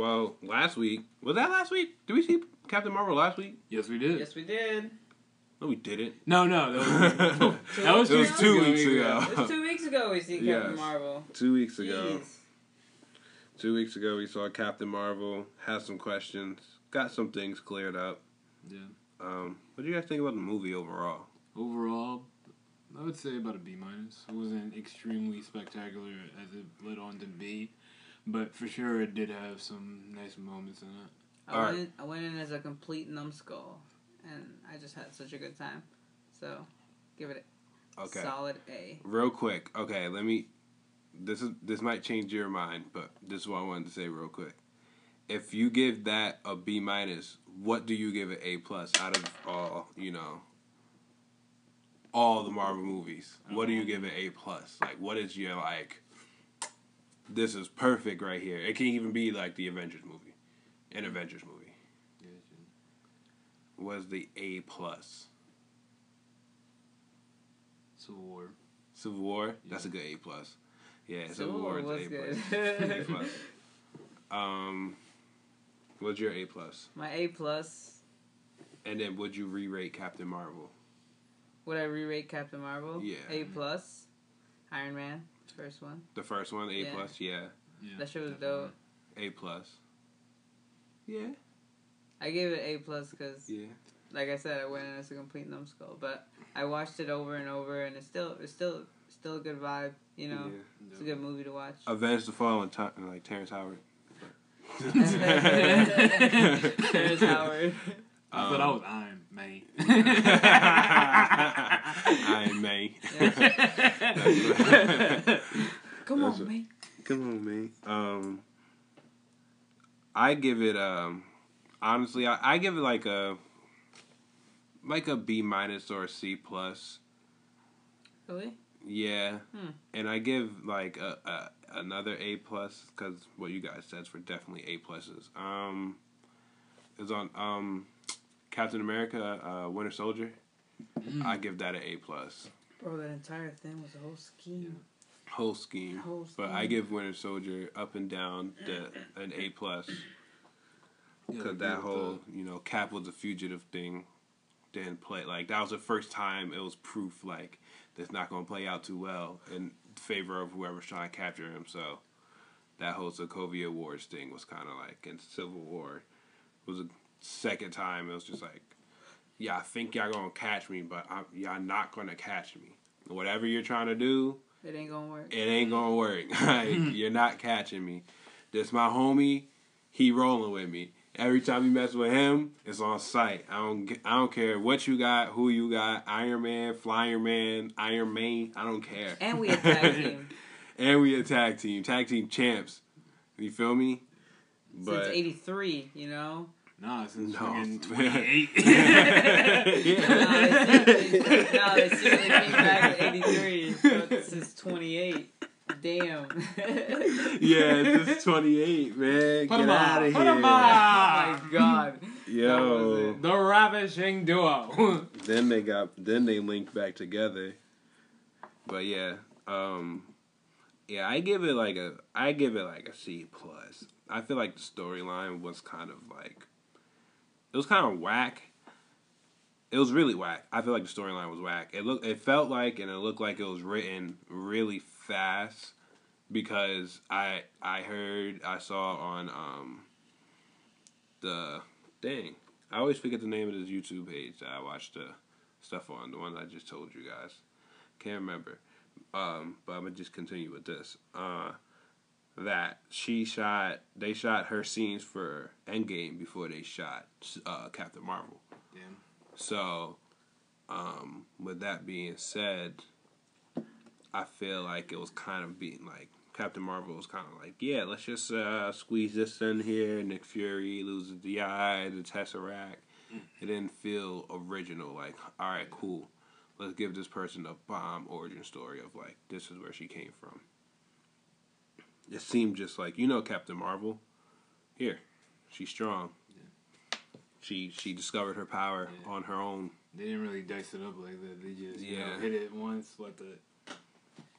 well, last week was that last week? Did we see Captain Marvel last week? Yes, we did. Yes, we did. No, we didn't. No, no, that was, that was was just two weeks ago. It was two weeks ago we seen Captain Yes. Marvel. Two weeks ago. Jeez. Two weeks ago, we saw Captain Marvel. Had some questions. Got some things cleared up. Yeah. Um, what do you guys think about the movie overall? Overall, I would say about a B minus. It wasn't extremely spectacular as it led on to be, but for sure it did have some nice moments in it. I Alright. went, in, I went in as a complete numbskull, and I just had such a good time. So, give it a Okay. solid A. Real quick. Okay, let me. This is this might change your mind, but this is what I wanted to say real quick. If you give that a B minus, what do you give it A plus out of all you know? All the Marvel movies. What do you um, give it A plus? Like, what is your like? This is perfect right here. It can even be like the Avengers movie, an Avengers movie. Was the A plus Civil War. Civil War? That's a good A plus. Yeah, Civil, Civil War War is was A plus. A plus. Um, what's your A plus? My A plus. And then would you re-rate Captain Marvel? Would I re-rate Captain Marvel? Yeah. A plus. Iron Man, first one. The first one, A Yeah. plus. Yeah, Yeah, That shit was definitely. dope. A plus. Yeah, I gave it A plus because, yeah. like I said, I went in as a complete numbskull. But I watched it over and over, and it's still, it's still, still a good vibe. You know, yeah. it's a good movie to watch. Avenge the Fall and Ti- like Terrence Howard. Terrence Howard. I thought I was Iron Man. Iron Man. Come on, a- man. Come on, man. Um, I give it um, honestly, I, I give it like a like a B minus or a C plus. Really? Yeah, Hmm. and I give like a, a another A plus because what you guys said for definitely A pluses. Um, is on um, Captain America, uh, Winter Soldier. Mm. I give that an A plus. Bro, that entire thing was a whole scheme. Whole scheme. Whole scheme. But I give Winter Soldier up and down the, an A plus because that whole you know Cap was a fugitive thing didn't play like that was the first time it was proof like that's not going to play out too well in favor of whoever's trying to capture him. So that whole Sokovia Wars thing was kind of like in Civil War it was a second time it was just like yeah I think y'all gonna catch me but I'm, y'all not gonna catch me. Whatever you're trying to do, It ain't gonna work. it ain't gonna work. like, mm-hmm. you're not catching me. This my homie. He rolling with me. Every time you mess with him, it's on sight. I don't. g- I don't care what you got, who you got. Iron Man, Flyer Man, Iron Man. I don't care. And we a tag team. and we a tag team, tag team champs. You feel me? Since '83, you know. Nah, since No. fucking 28. No, they seriously, no, they seriously came back in '83. So since '28. Damn. yeah, this is 28, man. Put Get 'em out on, of put 'em here. oh my god. Yo. the ravishing duo. then they got then they linked back together. But yeah, um yeah, I give it like a I give it like a C plus. I feel like the storyline was kind of like it was kind of whack. It was really whack. I feel like the storyline was whack. It looked it felt like and it looked like it was written really fast because I I heard I saw on um the thing. I always forget the name of this YouTube page that I watched the stuff on. The one I just told you guys. Can't remember. Um, but I'm gonna just continue with this. Uh, that she shot. They shot her scenes for Endgame before they shot uh, Captain Marvel. Yeah. So, um, with that being said, I feel like it was kind of being like Captain Marvel was kind of like, yeah, let's just uh, squeeze this in here. Nick Fury loses the eye, the Tesseract. It didn't feel original. Like, all right, cool. Let's give this person a bomb origin story of like this is where she came from. It seemed just like you know Captain Marvel. Here, she's strong. She she discovered her power Yeah. on her own. They didn't really dice it up like that. They just you know, hit it once, let the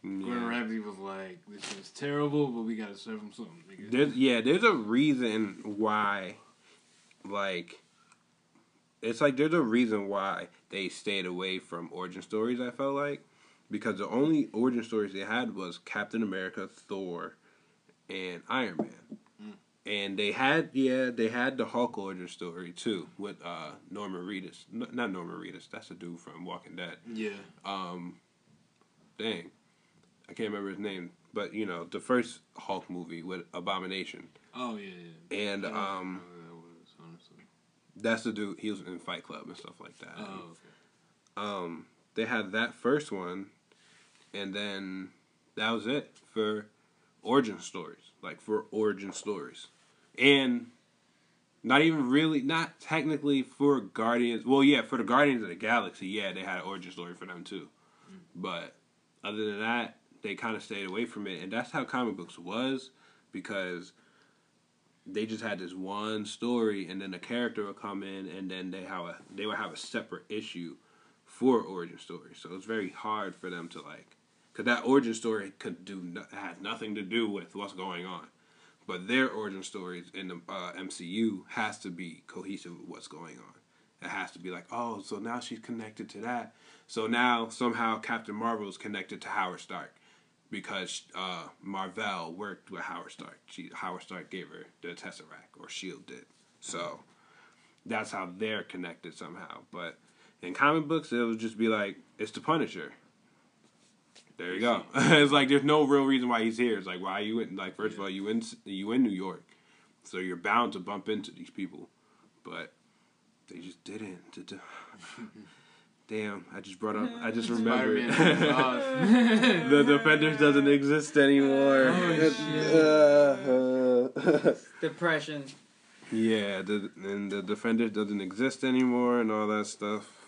Gordon Yeah. Ramsay was like, "This is terrible, but we gotta serve him something." nigga." There's yeah, there's a reason why, like, it's like there's a reason why they stayed away from origin stories. I felt like because the only origin stories they had was Captain America, Thor, and Iron Man. And they had yeah they had the Hulk origin story too with uh Norman Reedus N- not Norman Reedus that's a dude from Walking Dead Yeah. um dang I can't remember his name but you know the first Hulk movie with Abomination Oh yeah, yeah. and um that was honestly. that's the dude he was in Fight Club and stuff like that. Oh, okay. Um they had that first one and then that was it for origin stories. Like for origin stories. And not even really not technically for Guardians well yeah, for the Guardians of the Galaxy, yeah, they had an origin story for them too. Mm. But other than that, they kind of stayed away from it and that's how comic books was because they just had this one story and then a character would come in and then they have a they would have a separate issue for origin story so it's very hard for them to like because that origin story could do had nothing to do with what's going on but their origin stories in the uh, mcu has to be cohesive with what's going on it has to be like oh so now she's connected to that so now somehow captain marvel is connected to howard stark because uh, Marvel worked with Howard Stark. She, Howard Stark gave her the Tesseract, or Shield did. So that's how they're connected somehow. But in comic books, it would just be like it's the Punisher. There you go. it's like there's no real reason why he's here. It's like why are you in? Like first of all, you in you in New York, so you're bound to bump into these people, but they just didn't. Damn, I just brought up. I just remembered. The Defenders doesn't exist anymore. Oh, Depression. yeah, the and the Defenders doesn't exist anymore and all that stuff.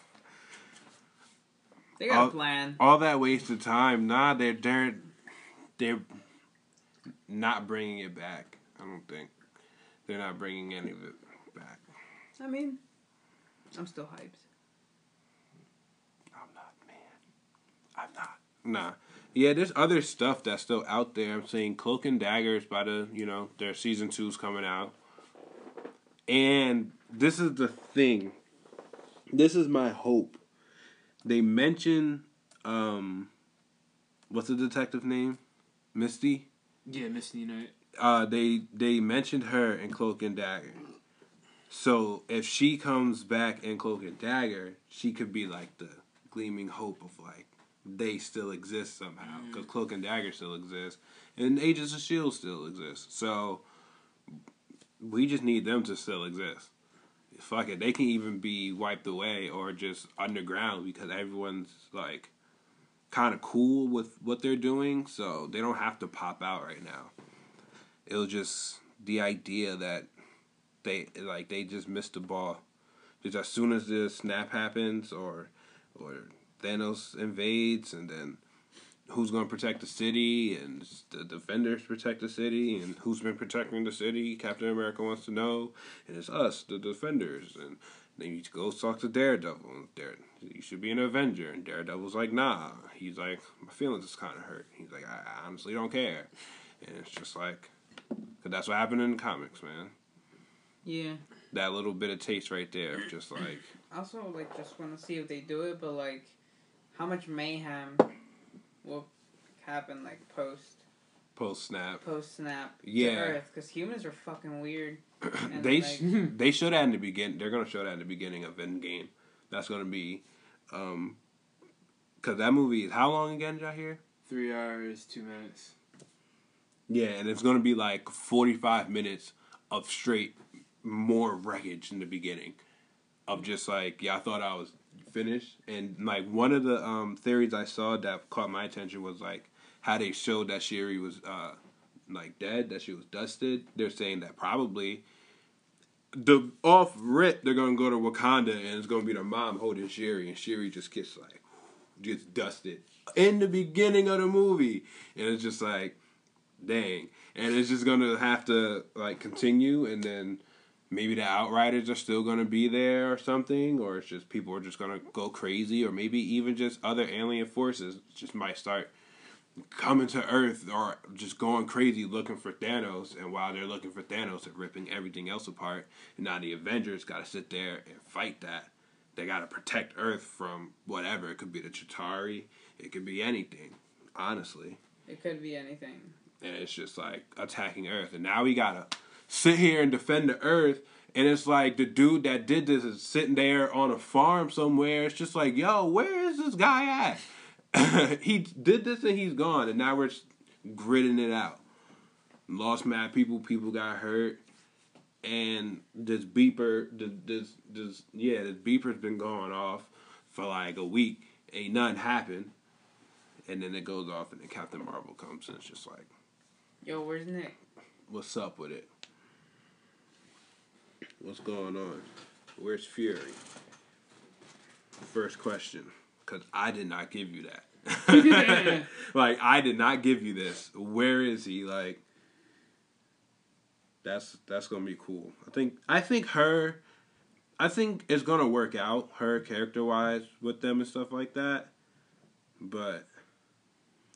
They got I'll- a plan. All that wasted time. Nah, they're they're they're not bringing it back. I don't think they're not bringing any of it back. I mean, I'm still hyped. I'm not, man. I'm not. Nah. Yeah, there's other stuff that's still out there. I'm saying Cloak and Daggers by the, you know, their season two's coming out. And this is the thing. This is my hope. They mention um what's the detective name? Misty? yeah, Misty Knight. uh, they they mentioned her in Cloak and Dagger. So if she comes back in Cloak and Dagger, she could be like the gleaming hope of like they still exist somehow because Cloak and Dagger still exists and Agents of Shield still exists. So we just need them to still exist. Fuck it, they can even be wiped away or just underground because everyone's like kind of cool with what they're doing, so they don't have to pop out right now it was just the idea that they like they just missed the ball. Just as soon as the snap happens or or Thanos invades and then who's going to protect the city and the defenders protect the city and who's been protecting the city captain america wants to know and it's us the defenders and then you go talk to daredevil and Dare, you should be an avenger and daredevil's like nah he's like my feelings is kind of hurt he's like I, I honestly don't care and it's just like Cause that's what happened in the comics, man. Yeah. That little bit of taste right there, just like also like just want to see if they do it, but like, how much mayhem will happen like post post snap. post snap Yeah. Because humans are fucking weird. And, they like- sh- they show that in the beginning. They're gonna show that in the beginning of Endgame. That's gonna be, um, cause that movie is how long again? Did I hear? Three hours, two minutes. Yeah, and it's gonna be like forty five minutes of straight more wreckage in the beginning, of just like yeah, I thought I was finished, and like one of the um theories I saw that caught my attention was like how they showed that Shuri was uh like dead, that she was dusted. They're saying that probably the off rip they're gonna go to Wakanda and it's gonna be the mom holding Shuri and Shuri just gets like just dusted in the beginning of the movie, and it's just like dang. And it's just gonna have to like continue, and then maybe the outriders are still gonna be there or something, or it's just people are just gonna go crazy, or maybe even just other alien forces just might start coming to Earth or just going crazy looking for Thanos, and while they're looking for Thanos, they're ripping everything else apart. And now the Avengers got to sit there and fight that. They got to protect Earth from whatever. It could be the Chitauri. It could be anything. Honestly, It could be anything. and it's just like attacking Earth. And now we gotta sit here and defend the Earth. And it's like the dude that did this is sitting there on a farm somewhere. It's just like, yo, where is this guy at? he did this and he's gone, and now we're gritting it out. Lost mad people, people got hurt, and this beeper, this, this, this yeah, this beeper's been going off for like a week. Ain't nothing happened, and then it goes off, and then Captain Marvel comes, and it's just like, Yo, where's Nick? what's up with it? What's going on? Where's Fury? First question, because I did not give you that. like I did not give you this. Where is he? Like that's that's gonna be cool. I think I think her. I think it's gonna work out her character wise with them and stuff like that. But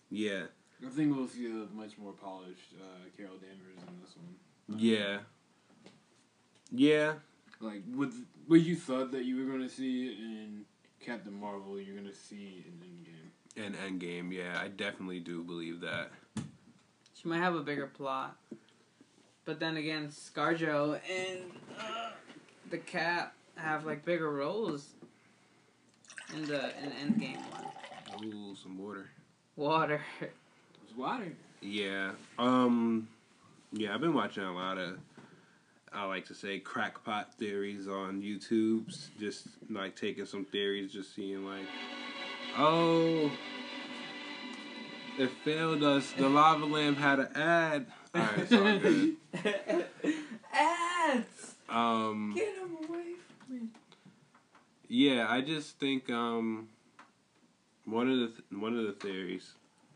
yeah, I think we'll see a much more polished uh, Carol Danvers in this one. yeah, yeah. Like what what you thought that you were gonna see in Captain Marvel, you're gonna see in Endgame. And Endgame, yeah, I definitely do believe that. She might have a bigger plot. But then again, Scarjo and uh, the Cap have like bigger roles in the in Endgame one. Ooh, some water. Water. It's water. Yeah. Um. Yeah, I've been watching a lot of. I like to say crackpot theories on YouTube. Just like taking some theories, just seeing like, oh, it failed us. The lava lamp had an ad. All right, it's all good. Ads. Um. Get him away from me. Yeah, I just think um, one of the th- one of the theories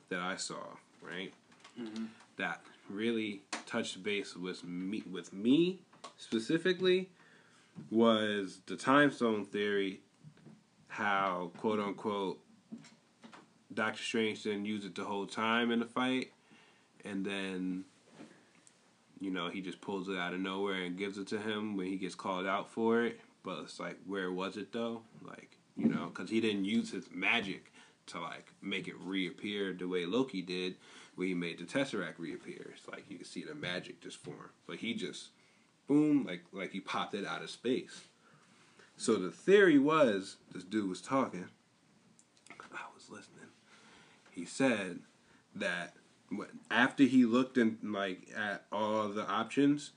that I saw, right, Mm-hmm. that really touched base with me with me specifically was the time stone theory. How quote unquote Doctor Strange didn't use it the whole time in the fight, and then you know he just pulls it out of nowhere and gives it to him when he gets called out for it. But it's like, where was it though? Like you know, because he didn't use his magic to like make it reappear the way Loki did when he made the Tesseract reappear. It's like you can see the magic just form, but he just boom, like like he popped it out of space. So the theory was this dude was talking. I was listening. He said that after he looked in like at all the options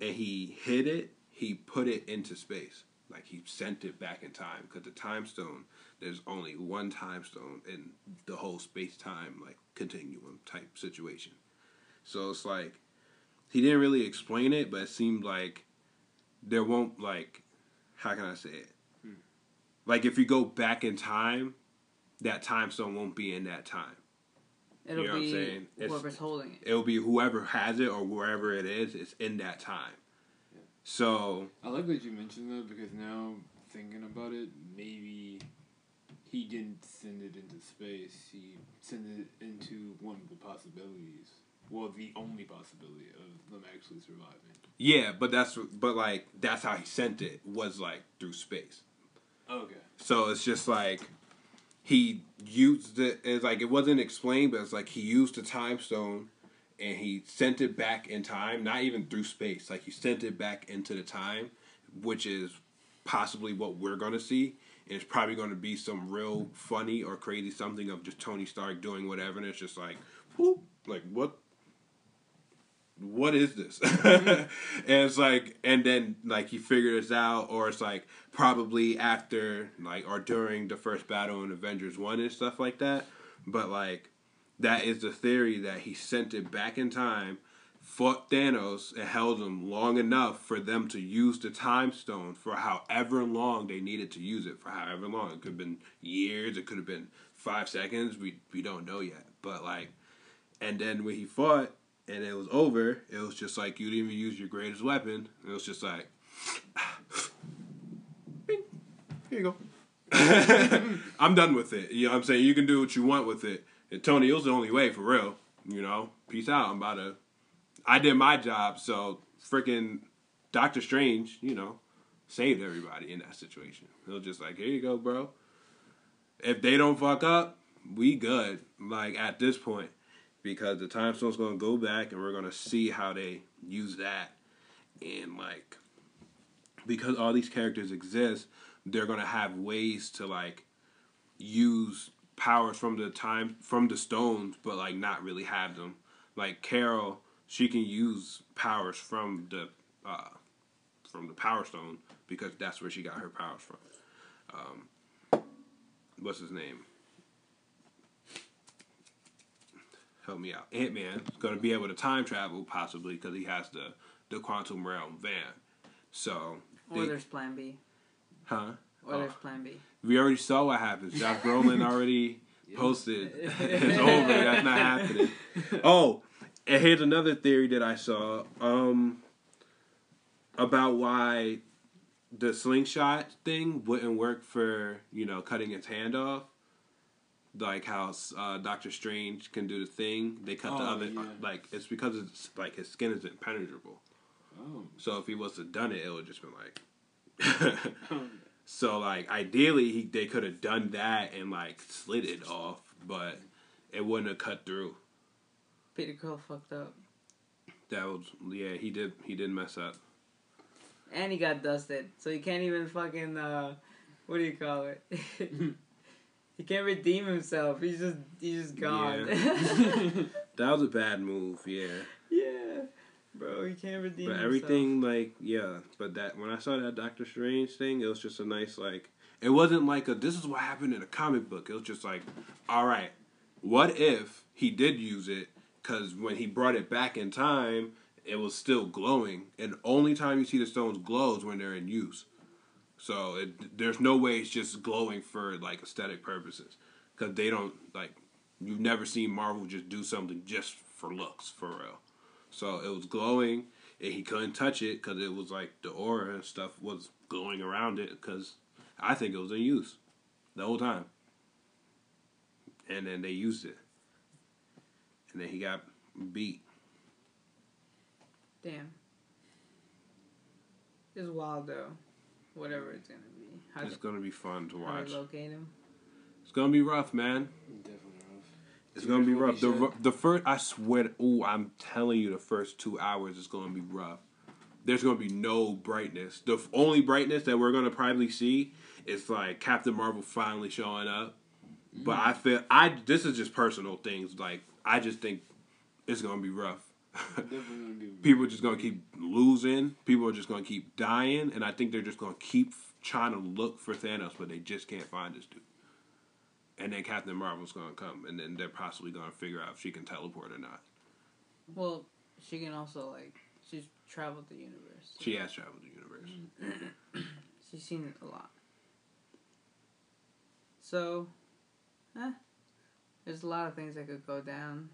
and he hit it, he put it into space. Like he sent it back in time because the time stone there's only one time stone in the whole space time like continuum type situation. So it's like he didn't really explain it, but it seemed like there won't like how can I say it? Hmm. Like if you go back in time, that time stone won't be in that time. It'll You know what I'm be saying? It's- whoever's holding it. It'll be whoever has it or wherever it is, it's in that time. So I like that you mentioned that because now thinking about it, maybe he didn't send it into space. He sent it into one of the possibilities. Well, the only possibility of them actually surviving. yeah, but that's but like that's how he sent it was like through space. Okay. So it's just like he used it. It's like it wasn't explained, but it's like he used the time stone and he sent it back in time, not even through space. Like he sent it back into the time, which is possibly what we're gonna see. It's probably gonna be some real funny or crazy something of just Tony Stark doing whatever, and it's just like, whoop, like what what is this? and it's like, and then like he figured this out, or it's like probably after like or during the first battle in Avengers One and stuff like that. But like that is the theory that he sent it back in time, fought Thanos, and held him long enough for them to use the time stone for however long they needed to use it for however long. It could have been years, it could have been five seconds. We we don't know yet. But like, and then when he fought and it was over, it was just like you didn't even use your greatest weapon. It was just like, here you go. I'm done with it. You know what I'm saying? You can do what you want with it. And Tony, it was the only way for real. You know, peace out. I'm about to. I did my job, so freaking Doctor Strange, you know, saved everybody in that situation. It was just like, here you go, bro. If they don't fuck up, we good. Like at this point, because the time stone's gonna go back, and we're gonna see how they use that, and like, because all these characters exist, they're gonna have ways to like use powers from the time from the stones, but like not really have them. Like Carol, she can use powers from the uh, from the Power Stone because that's where she got her powers from. Um, what's his name? Help me out. Ant Man is going to be able to time travel possibly because he has the the quantum realm van. So, Or they- there's Plan B. huh? Or Oh. there's Plan B. We already saw what happens. Josh Brolin already posted. it's over. That's not happening. Oh, and here's another theory that I saw um, about why the slingshot thing wouldn't work for you know cutting his hand off. Like how uh, Doctor Strange can do the thing, they cut the Oh, other. yeah. Like it's because it's like his skin is impenetrable. Oh. So if he was to done it, it would just been like. so like ideally, he they could have done that and like slid it off, but it wouldn't have cut through. Peter Quill fucked up. That was yeah, he did he did mess up. And he got dusted. So he can't even fucking, uh, what do you call it? he can't redeem himself. He's just, he's just gone. That was a bad move, yeah. Yeah. Bro, he can't redeem But himself. everything like yeah, but that when I saw that Doctor Strange thing, it was just a nice like it wasn't like a this is what happened in a comic book. It was just like, all right, what if he did use it? Because when he brought it back in time, it was still glowing, and only time you see the stones glow is when they're in use. So it, there's no way it's just glowing for like aesthetic purposes, because they don't like you've never seen Marvel just do something just for looks for real. So it was glowing, and he couldn't touch it because it was like the aura and stuff was glowing around it. Because I think it was in use the whole time, and then they used it, and then he got beat. Damn. It's wild though. Whatever it's gonna be. How It's to, gonna be fun to how watch. to locate him. It's gonna be rough, man. Definitely rough. It's gonna be rough. we The said. the first, I swear. Oh, I'm telling you, the first two hours is gonna be rough. There's gonna be no brightness. The f- only brightness that we're gonna probably see is like Captain Marvel finally showing up. But mm-hmm. I feel I this is just personal things. Like I just think it's gonna be rough. Definitely gonna be. People are just gonna keep losing. People are just gonna keep dying, and I think they're just gonna keep trying to look for Thanos, but they just can't find this dude. And then Captain Marvel's gonna come, and then they're possibly gonna figure out if she can teleport or not. Well, she can also like she's traveled the universe. She has traveled the universe. She's seen a lot. So, eh, there's a lot of things that could go down.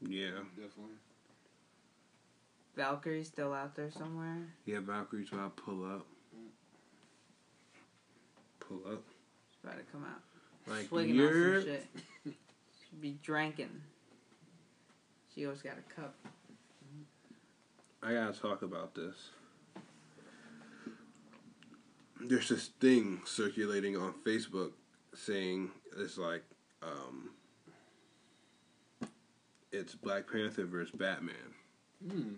Yeah, Definitely. Valkyrie's still out there somewhere. yeah. Valkyrie's about to pull up. Pull up. She's about to come out. Like Swigging you're. some shit. She'd be drinking. She always got a cup. I gotta talk about this. There's this thing circulating on Facebook saying it's like, um, it's Black Panther versus Batman. Hmm.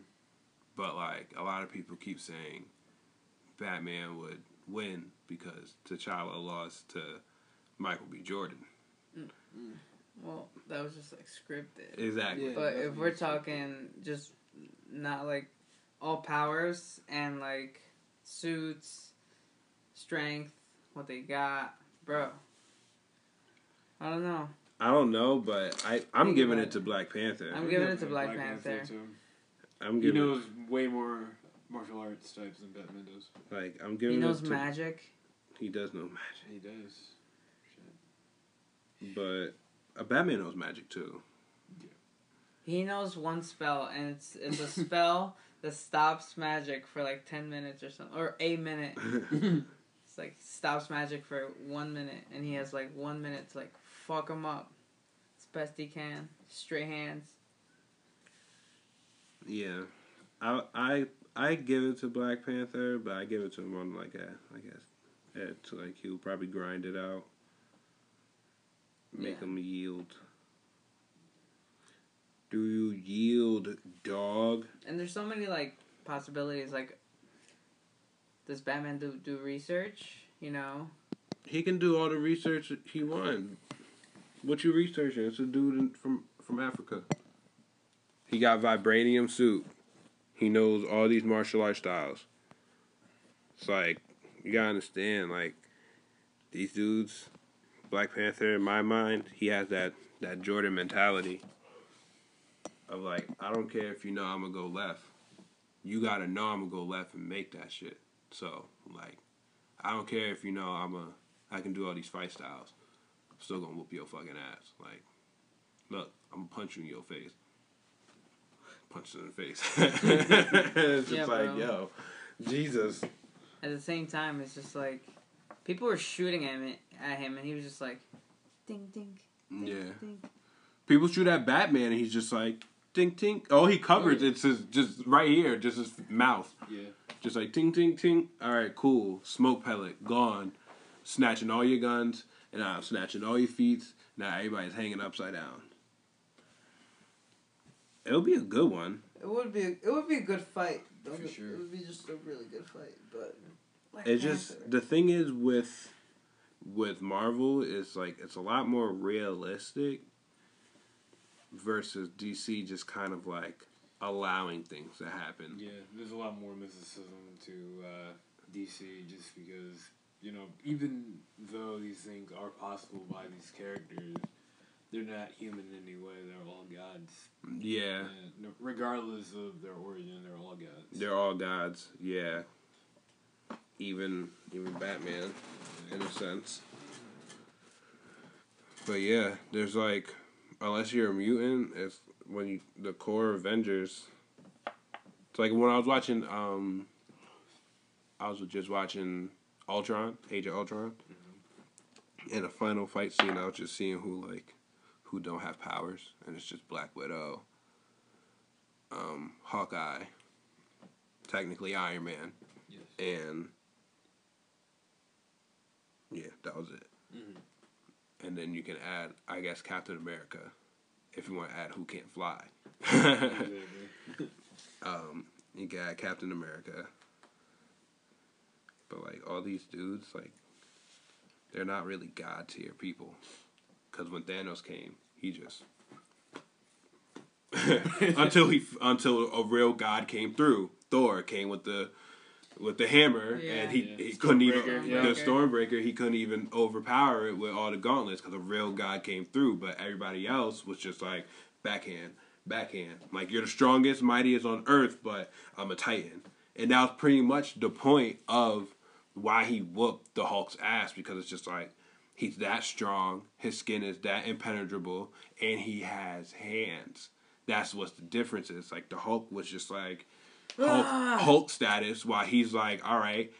But like a lot of people keep saying Batman would win because T'Challa lost to Michael B. Jordan. Well, that was just like scripted. Exactly. Yeah. But if we're so. talking just not like all powers and like suits, strength, what they got, bro. I don't know. I don't know, but I I'm giving it to Black Panther. I'm giving it to Black Panther. too. I'm He giving knows way more martial arts types than Batman does. like I'm He giving knows it to magic. he does know magic, He does. But a Batman knows magic too. He knows one spell, and it's it's a spell that stops magic for like ten minutes or something, or a minute. It's like stops magic for one minute, and he has like one minute to like fuck him up. As best he can. Straight hands. Yeah, I I I give it to Black Panther, but I give it to him on like a I guess it's like he'll probably grind it out, make Yeah. him yield. Do you yield, dog? And there's so many like possibilities. Like, does Batman do do research? You know, He can do all the research he wants. What you researching? It's a dude in, from from Africa. He got vibranium suit. He knows all these martial arts styles. It's like you gotta understand, like these dudes, Black Panther. In my mind, he has that that Jordan mentality of like, I don't care if you know I'm gonna go left. You gotta know I'm gonna go left and make that shit. So like, I don't care if you know I'm a I can do all these fight styles. I'm still gonna whoop your fucking ass. Like, look, I'm gonna punch you in your face. Punch you in the face. it's just Yeah, like, bro. yo, Jesus. at the same time, it's just like people were shooting at him, at him, and he was just like, ding ding. ding Yeah. Ding. People shoot at Batman and he's just like, tink tink. Oh, he covers it's his just right here, just his mouth. Yeah. Just like ting ting ting. All right, cool. Smoke pellet gone. Snatching all your guns and I'm snatching all your feet. Now everybody's hanging upside down. It would be a good one. It would be it would be a good fight. For get- sure. It would be just a really good fight, but Black It's just the thing is with with Marvel is like it's a lot more realistic versus DC just kind of like allowing things to happen. Yeah, there's a lot more mysticism to uh, DC just because, you know, even though these things are possible by these characters, they're not human in any way. They're all gods. Yeah. And regardless of their origin, they're all gods. They're all gods, yeah. Even even Batman, in a sense. But yeah, there's like, unless you're a mutant, it's when you the core Avengers. It's like when I was watching, um, I was just watching Ultron, Age of Ultron. In a final fight scene, I was just seeing who like, who don't have powers, and it's just Black Widow, um, Hawkeye, technically Iron Man, Yes. and yeah, that was it. Mhm. And then you can add, I guess, Captain America, if you want to add who can't fly. Um, you got Captain America. But like all these dudes, like they're not really god tier people. Cause when Thanos came, he just until he until a real god came through. Thor came with the with the hammer, Yeah. and he, Yeah. he couldn't even yeah. the Stormbreaker. He couldn't even overpower it with all the gauntlets because a real god came through. But everybody else was just like backhand, backhand. Like you're the strongest, mightiest on earth, but I'm a titan. And that was pretty much the point of why he whooped the Hulk's ass because it's just like he's that strong, his skin is that impenetrable, and he has hands. That's what the difference is. Like the Hulk was just like Hulk, Ah. Hulk status, while he's like, all right,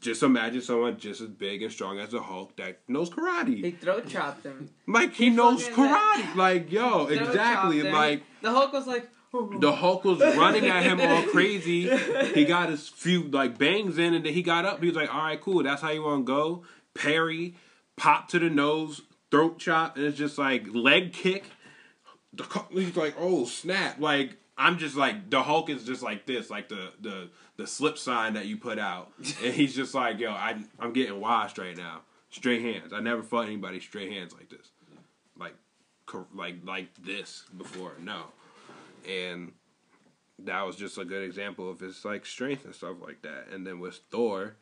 just imagine someone just as big and strong as the Hulk that knows karate. They throat chopped him. Like he He knows karate. like- Like yo, exactly. Like the Hulk was like. The Hulk was running at him all crazy. He got his few like bangs in, and then he got up. He was like, "All right, cool. That's how you want to go." Parry, pop to the nose, throat chop, and it's just like leg kick. The he's like, "Oh snap!" Like I'm just like the Hulk is just like this, like the the the slip sign that you put out, and he's just like, "Yo, I I'm getting washed right now. Straight hands. I never fought anybody straight hands like this, like like like this before. No." And that was just a good example of his like strength and stuff like that. And then with Thor,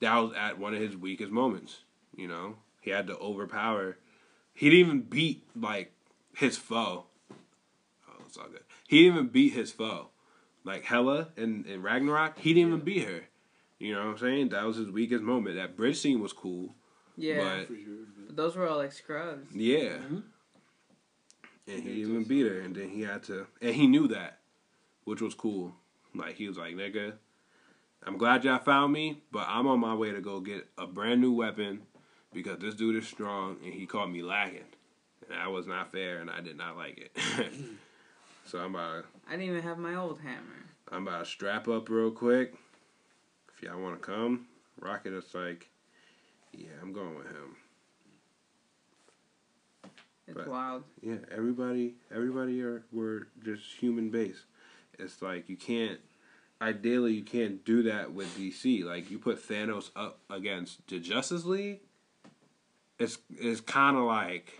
that was at one of his weakest moments. You know, he had to overpower. He didn't even beat like his foe. Oh, it's all good. He didn't even beat his foe, like Hela and in Ragnarok. He didn't even beat her. You know what I'm saying? That was his weakest moment. That bridge scene was cool, yeah. but For sure. But those were all like scrubs. yeah. Mhm. And he mm-hmm. even beat her, and then he had to, and he knew that, which was cool. Like he was like, "Nigga, I'm glad y'all found me, but I'm on my way to go get a brand new weapon because this dude is strong, and he caught me lacking, And that was not fair, and I did not like it. Mm. so I'm about to, I didn't even have my old hammer. I'm about to strap up real quick. If y'all want to come, Rocket is like, yeah, I'm going with him. It's But- wild. Yeah, everybody, everybody are were just human base. It's like you can't. Ideally, you can't do that with DC. Like you put Thanos up against the Justice League. It's it's kind of like,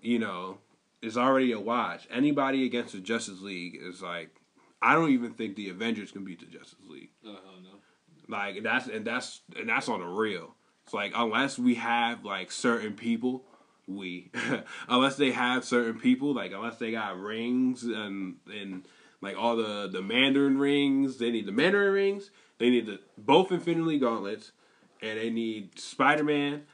you know, it's already a watch. Anybody against the Justice League is like, I don't even think the Avengers can beat the Justice League. Oh hell no. Like that's and that's and that's on the real. It's like unless we have like certain people, we unless they have certain people, like unless they got rings and and like all the the Mandarin rings, they need the Mandarin rings. They need the both Infinity Gauntlets, and they need Spider Man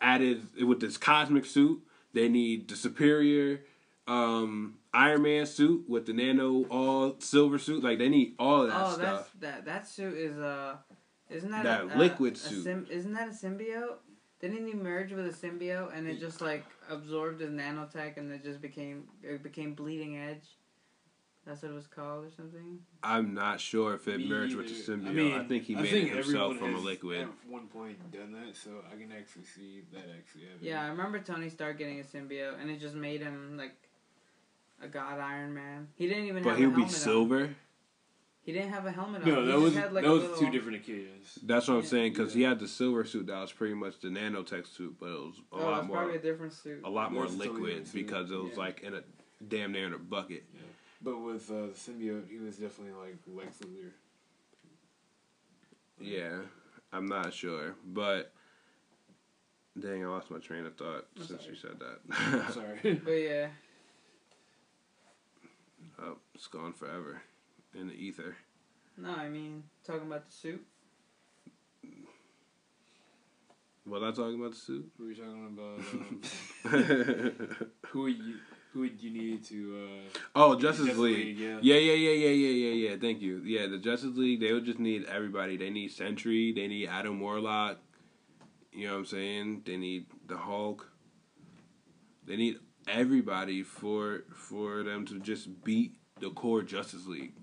added with this cosmic suit. They need the superior um Iron Man suit with the nano all silver suit. Like they need all of that oh, stuff. that's that. That suit is uh, isn't that That a, a- liquid a suit. sym- isn't that a symbiote? Didn't he merge with a symbiote and it just like absorbed his nanotech and it just became it became bleeding edge? That's what it was called or something. I'm not sure if it Me merged with the symbiote. I, think he made it himself everyone from a liquid. At one point done that, so I can actually see that actually happening. Yeah, I remember Tony Stark getting a symbiote and it just made him like a god Iron Man. He didn't even But have he would be silver. on. Silver. He didn't have a helmet on. No, He that was had, like, that was little- two different occasions. That's what I'm Yeah. saying because he had the silver suit that was pretty much the nanotech suit, but it was a Oh, lot it's more, probably a different suit. a lot more That's totally liquid because it was Yeah. like in a damn near in a bucket. But with uh, the symbiote, he was definitely like Lex Luthor. Yeah, I'm not sure, but dang, I lost my train of thought I'm since sorry. you said that. Sorry. But yeah, oh, it's gone forever in the ether. no, I mean talking about the suit. Was I talking about the suit? we were talking about um, who would you who would you need to uh, oh, Justice Justice League. League, yeah. Yeah, yeah, yeah, yeah, yeah, yeah, yeah. Thank you. Yeah, the Justice League, they would just need everybody. They need Sentry, they need Adam Warlock. You know what I'm saying? They need the Hulk. They need everybody for for them to just beat the core Justice League.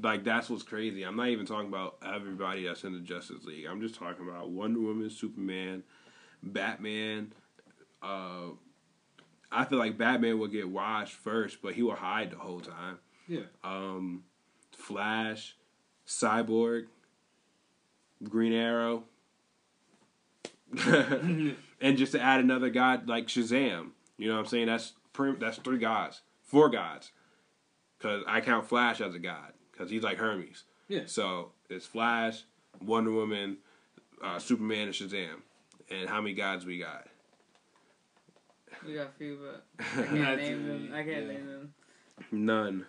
Like that's what's crazy. I'm not even talking about everybody that's in the Justice League. I'm just talking about Wonder Woman, Superman, Batman, uh I feel like Batman will get washed first, but he will hide the whole time. Yeah. Um, Flash, Cyborg, Green Arrow, and just to add another god like Shazam. You know what I'm saying? That's that's three gods, four gods, because I count Flash as a god because he's like Hermes. Yeah. So it's Flash, Wonder Woman, uh, Superman, and Shazam. And how many gods we got? We got a few, but I can't name them. I can't yeah. name them. None.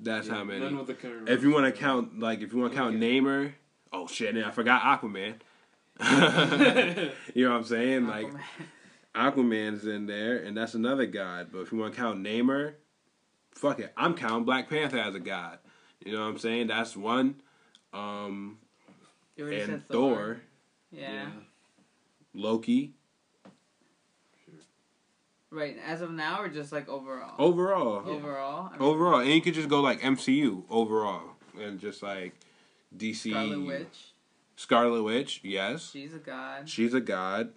That's Yeah, how many. None with the current If you want to count, like, if you want to count Okay. Namor, oh shit, and I forgot Aquaman. you know what I'm saying? Like, Aquaman's in there, and that's another god. But if you want to count Namor, fuck it, I'm counting Black Panther as a god. You know what I'm saying? That's one. Um, you already and said Thor, Thor. Yeah. Loki. Right. As of now, or just like overall. Overall, Overall. I mean, overall, and you could just go like MCU overall, and just like DC. Scarlet Witch. Scarlet Witch, yes, She's a god. she's a god.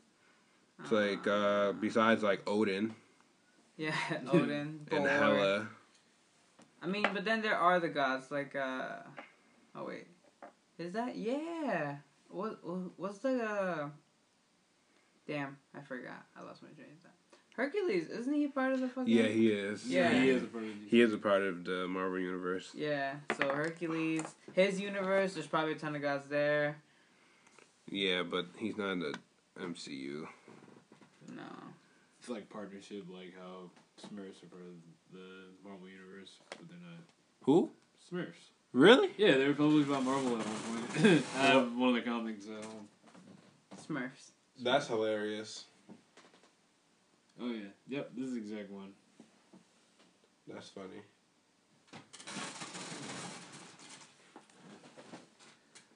It's like Uh, uh besides like Odin Yeah, Odin. and Thor. Hela. I mean, but then there are the gods like uh oh wait. Is that yeah. What what- what's the uh Damn, I forgot. I lost my train of thought. Hercules, isn't he part of the fucking Yeah, he is. Yeah. he is a part of the He is a part of the Marvel universe. Yeah, so Hercules, his universe, there's probably a ton of gods there. Yeah, but he's not in the MCU. No. It's like partnership, like how Smurfs are part of the Marvel universe, but they're not. Who? Smurfs. Really? Yeah, they were published by Marvel at one point. I have one of the comics at home. Smurfs. That's hilarious. Oh yeah, yep, this is the exact one. That's funny.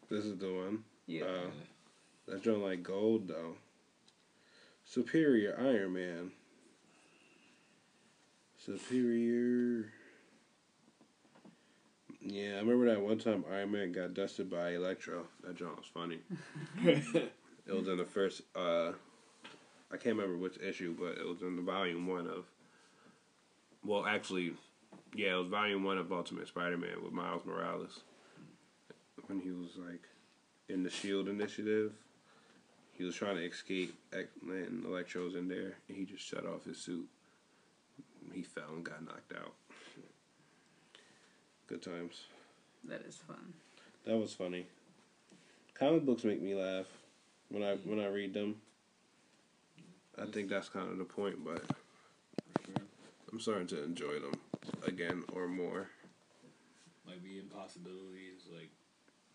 This is the one. Yeah. Uh, that's drawing like gold though. Superior Iron Man. Superior. Yeah, I remember that one time Iron Man got dusted by Electro. That joint was funny. It was in the first. uh I can't remember which issue, but it was in the volume one of. Well, actually, yeah, it was volume one of Ultimate Spider-Man with Miles Morales. When he was like in the Shield Initiative, he was trying to escape, and Electro's in there, and he just shut off his suit. He fell and got knocked out. Good times. That is fun. That was funny. Comic books make me laugh when I when I read them. I think that's kind of the point, but I'm starting to enjoy them again or more. like the impossibilities, like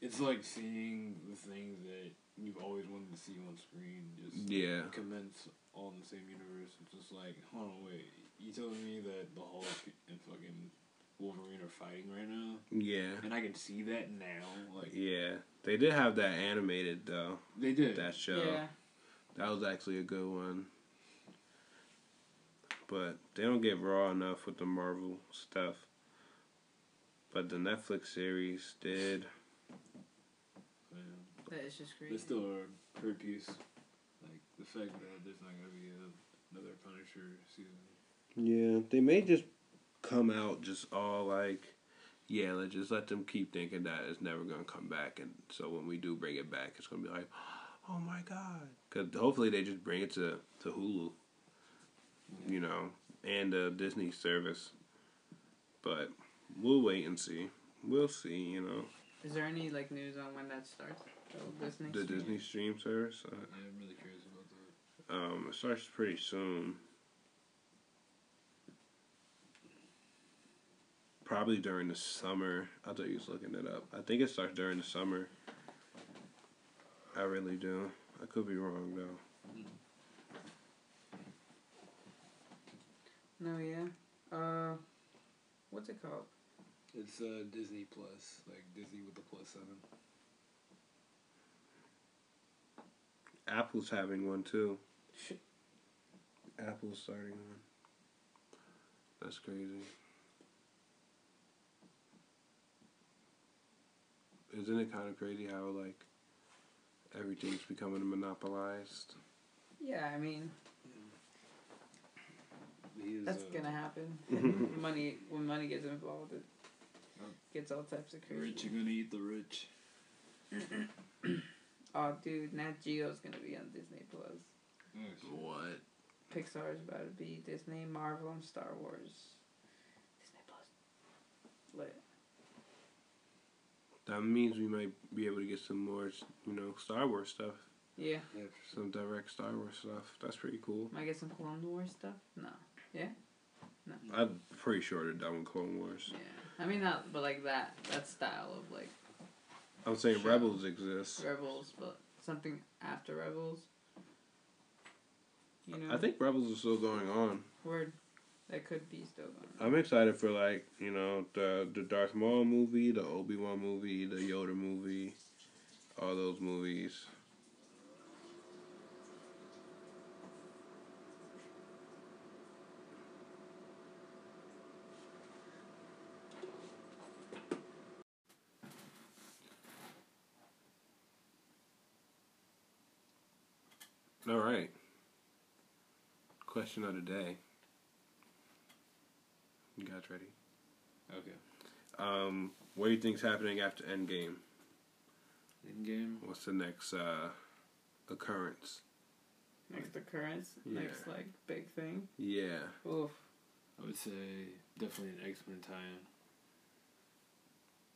it's like seeing the things that you've always wanted to see on screen just Yeah. commence all in the same universe. It's just like, hold on, wait, you telling me that the Hulk and fucking Wolverine are fighting right now, Yeah. and I can see that now. Like Yeah. They did have that animated though. they did. That show. Yeah. That was actually a good one. But they don't get raw enough with the Marvel stuff. But the Netflix series did. Yeah. That is just crazy. They still are per piece. Like the fact that there's not gonna be a, another Punisher season. Yeah, they may just come out just all like, yeah, let's just let them keep thinking that it's never gonna come back, and so when we do bring it back, it's gonna be like, oh my god, because hopefully they just bring it to to Hulu, you know, and the Disney service, but we'll wait and see. We'll see, you know, Is there any like news on when that starts? The Disney. the stream? Disney stream service. Uh, Yeah, I'm really curious about that. um, it starts pretty soon. Probably during the summer. I thought you was looking it up. I think it starts during the summer. I really do. I could be wrong though. No, yeah. Uh, what's it called? It's uh, Disney Plus, like Disney with the plus seven. Apple's having one too. Apple's starting one. That's crazy. Isn't it kind of crazy how like everything's becoming monopolized? Yeah, I mean He that's uh, gonna happen. Money when money gets involved, it gets all types of The Rich are gonna eat the rich. Oh, dude, Nat Geo's gonna be on Disney Plus. What? Pixar's about to be Disney, Marvel, and Star Wars. Disney Plus. Lit. That means we might be able to get some more, you know, Star Wars stuff. Yeah. Yeah, Some direct Star Wars stuff. That's pretty cool. Might get some Clone Wars stuff. No. Yeah. No. I'm pretty sure they're done with Clone Wars. Yeah. I mean not, but like that that style of like I'm saying Sure. Rebels exists. Rebels, but something after Rebels. You know. I think Rebels is still going on. word that could be still going. on. I'm excited for like you know the the Darth Maul movie, the Obi Wan movie, the Yoda movie, all those movies. All right. Question of the day. You guys ready? Okay. Um, what do you think's happening after Endgame? Endgame. What's the next uh, occurrence? Next occurrence, Yeah. next like big thing. Yeah. Oof. I would say definitely an X Men tie-in.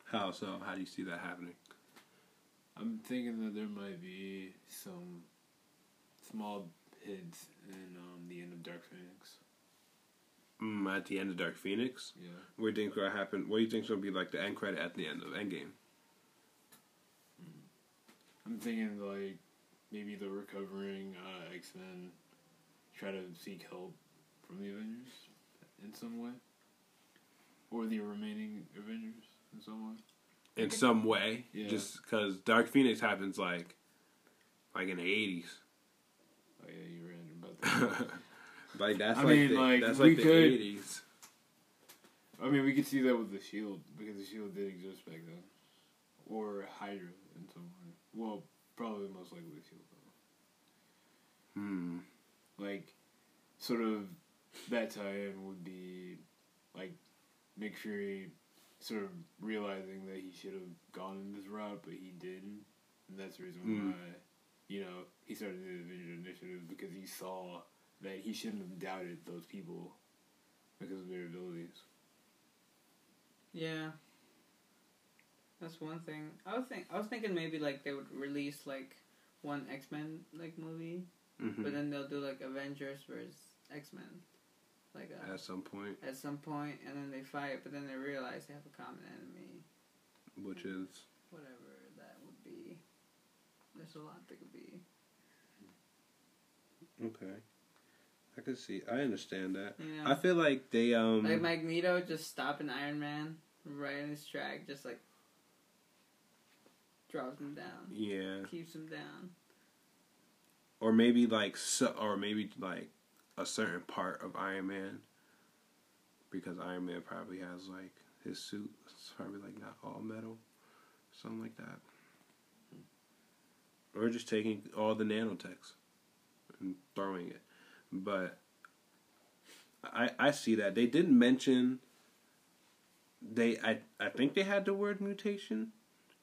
How so? How do you see that happening? I'm thinking that there might be some small hints in um, the end of Dark Phoenix. Mm, at the end of Dark Phoenix, Yeah. what do you think's gonna happen? What do you think's gonna be like the end credit at the end of Endgame? I'm thinking like maybe the recovering uh, X Men try to seek help from the Avengers in some way, or the remaining Avengers in some way. In some way, Yeah. just because Dark Phoenix happens like, like in the eighties. Oh yeah, you're right about like that's I like mean, the, like, that's we like the could- eighties. I mean, we could see that with the shield because the shield did exist back then, or Hydra in some way. Well, probably most likely the shield though. Hmm. Like, sort of that tie-in would be like Nick Fury sort of realizing that he should have gone in this route, but he didn't, and that's the reason Mm. why you know he started the Avengers Initiative because he saw that he shouldn't have doubted those people because of their abilities. Yeah. That's one thing. I was think I was thinking maybe like they would release like one X Men like movie, Mhm. but then they'll do like Avengers versus X Men, like uh, At some point, at some point, and then they fight, but then they realize they have a common enemy, which is whatever that would be. There's a lot that could be. okay. I can see. I understand that. You know, I feel like they um. like Magneto just stopping Iron Man right in his track, just like drops him down, yeah. keeps him down. or maybe like so, or maybe like a certain part of Iron Man, because Iron Man probably has like his suit. It's probably like not all metal, something like that. Or just taking all the nanotechs and throwing it, but I I see that they didn't mention. They I I think they had the word mutation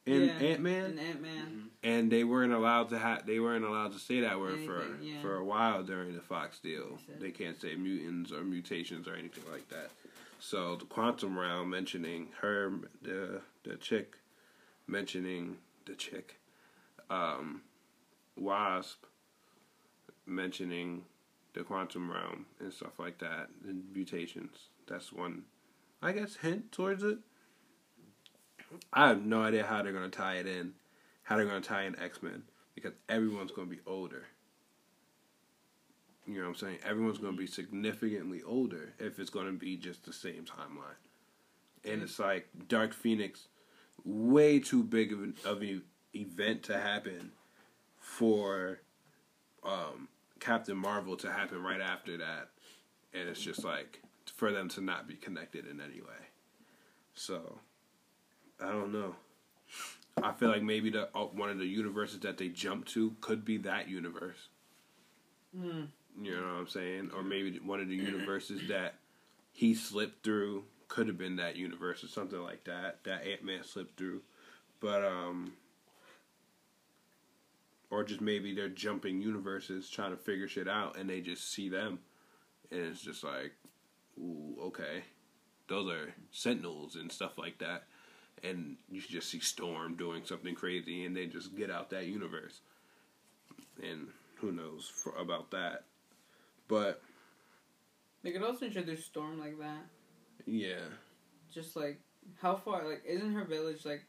in Yeah, Ant Man And Ant Man. and they weren't allowed to have they weren't allowed to say that word for yeah. for a while during the Fox deal. They They can't say mutants or mutations or anything like that. So the quantum realm mentioning her the the chick mentioning the chick um wasp mentioning the quantum realm and stuff like that and mutations. That's one I guess hint towards it. I have no idea how they're gonna tie it in, how they're gonna tie in X Men because everyone's gonna be older. You know what I'm saying? Everyone's gonna be significantly older if it's gonna be just the same timeline. And it's like Dark Phoenix, way too big of an of an event to happen for um, Captain Marvel to happen right after that, and it's just like for them to not be connected in any way. So I don't know. I feel like maybe the uh, one of the universes that they jump to could be that universe. Hmm. You know what I'm saying? Or maybe one of the universes that he slipped through could have been that universe or something like that. That Ant Man slipped through, but um, or just maybe they're jumping universes trying to figure shit out, and they just see them, and it's just like, ooh, okay, those are Sentinels and stuff like that, and you just see Storm doing something crazy, and they just get out that universe, and who knows for, about that, but They could also introduce Storm like that. yeah, Just like how far? Like, isn't her village like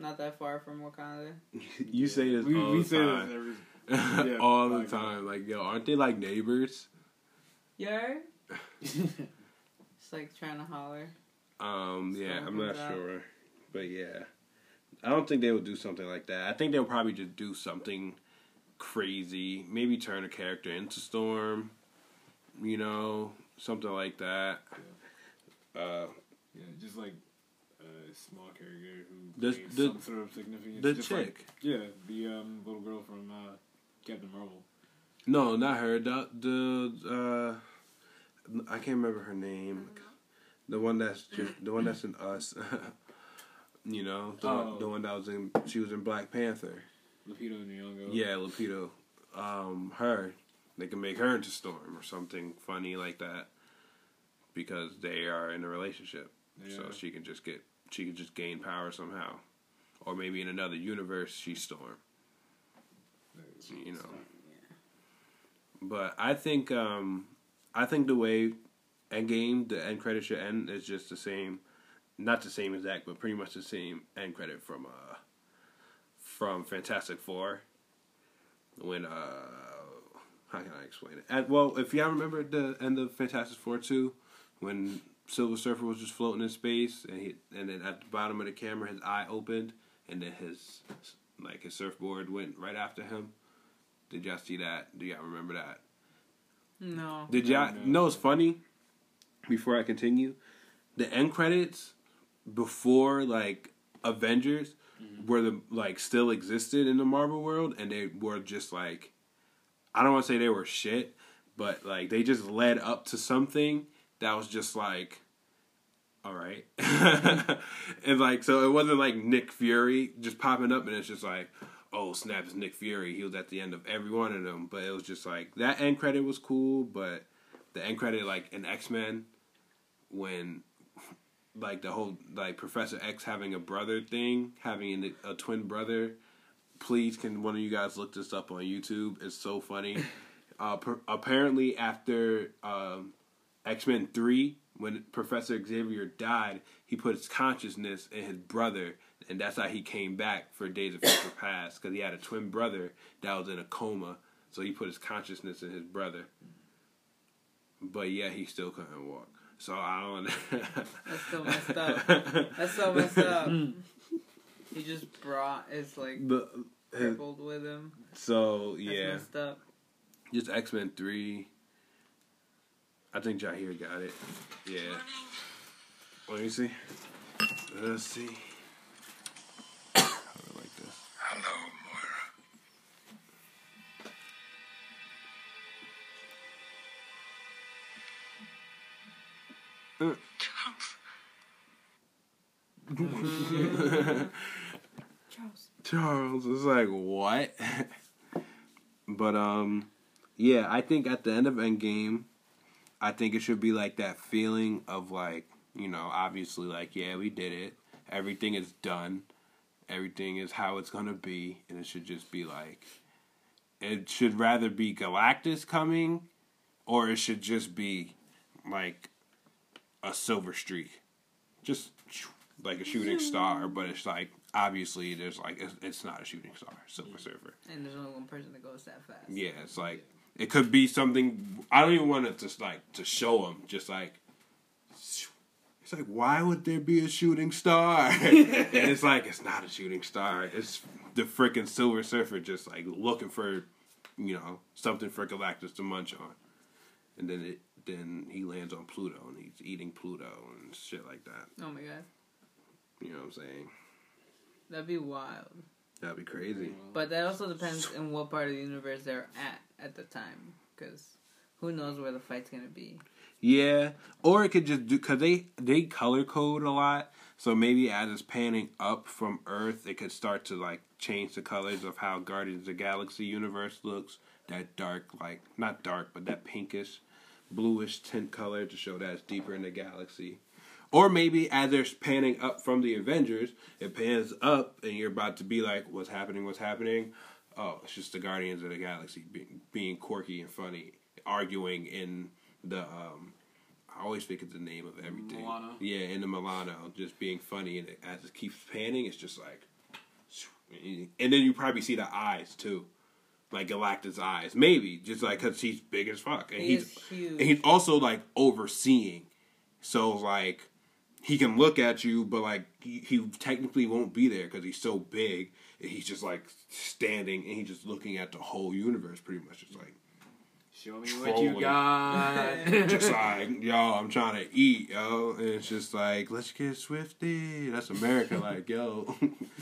not that far from Wakanda? you say this we, all we the say time. this every. yeah, all the time. Like, yo, aren't they like neighbors? Yeah. It's like trying to holler. Um, yeah, I'm not that. sure, but yeah, I don't think they would do something like that. I think they'll probably just do something crazy. Maybe turn a character into Storm. You know, something like that. Uh, Yeah, just like a small character who The- gains the- some sort of significance. the just chick. Like, yeah, the um, little girl from uh, Captain Marvel. no, not her. The the uh, I can't remember her name. The one that's just the one that's in Us. you know, the, Oh. the one that was in she was in Black Panther. Lupita Nyong'o. Yeah, Lupito. Um, her. They can make her into Storm or something funny like that. Because they are in a relationship. So she can just get she could just gain power somehow. Or maybe in another universe she's Storm. You know. But I think um I think the way Endgame, the end credit should end is just the same not the same exact, but pretty much the same end credit from uh from Fantastic Four. When uh how can I explain it? And, well, if y'all remember the end of Fantastic Four two, when Silver Surfer was just floating in space, and he and then at the bottom of the camera, his eye opened, and then his like his surfboard went right after him. Did y'all see that? Do y'all remember that? No. Did y'all No. know it's funny? Before I continue, the end credits before like Avengers mm-hmm. were the like still existed in the Marvel world, and they were just like I don't want to say they were shit, but like they just led up to something that was just like all right, and like so it wasn't like Nick Fury just popping up, and it's just like. Oh snap! It's Nick Fury. He was at the end of every one of them, but it was just like that end credit was cool, but the end credit like in X Men when like the whole like Professor X having a brother thing, having a twin brother. Please, can one of you guys look this up on YouTube? It's so funny. Uh, per- apparently, after um, X Men Three, when Professor Xavier died, he put his consciousness in his brother, and that's how he came back for Days of Future Past because he had a twin brother that was in a coma. So he put his consciousness in his brother. But yeah, he still couldn't walk. So I don't. know. That's so messed up. That's so messed up. he just brought his like the, uh, his, crippled with him. so That's yeah, messed up. just X Men Three. I think Jahir got it. Yeah. Let me see. Let's see. I really like this. Hello, Moira. Uh. Charles. Charles is like what? but um, yeah, I think at the end of Endgame, I think it should be like that feeling of like you know, obviously like yeah, we did it. Everything is done. Everything is how it's gonna be, and it should just be like. It should rather be Galactus coming, or it should just be like a silver streak, just like a shooting mm-hmm. star. But it's like obviously there's like it's, it's not a shooting star, Silver Surfer. And there's only one person that goes that fast. Yeah, it's like it could be something. I don't even want it to like to show him. Just like it's like why would there be a shooting star? and it's like it's not a shooting star. It's the freaking Silver Surfer just like looking for you know something for Galactus to munch on, and then it then he lands on Pluto and he's eating Pluto and shit like that. Oh my god. You know what I'm saying? That'd be wild. That'd be crazy. But that also depends in what part of the universe they're at at the time. Because who knows where the fight's going to be. Yeah, or it could just do because they they color code a lot. So maybe as it's panning up from Earth, it could start to like change the colors of how Guardians of the Galaxy universe looks. That dark, like not dark, but that pinkish, bluish tint color to show that it's deeper in the galaxy. Or maybe as they're panning up from the Avengers, it pans up and you're about to be like, "What's happening? What's happening?" Oh, it's just the Guardians of the Galaxy being, being quirky and funny, arguing in the um, I always think of the name of everything. Milano? Yeah, in the Milano, just being funny, and it, as it keeps panning, it's just like, and then you probably see the eyes too, like Galactus' eyes, maybe just like because he's big as fuck, and He he's is huge. and he's also like overseeing, so like he can look at you, but like he, he technically won't be there because he's so big. And he's just like standing, and he's just looking at the whole universe, pretty much. Just like. Show me what you got. just like, yo, I'm trying to eat, yo. And it's just like, let's get schwifty. That's America, like, yo.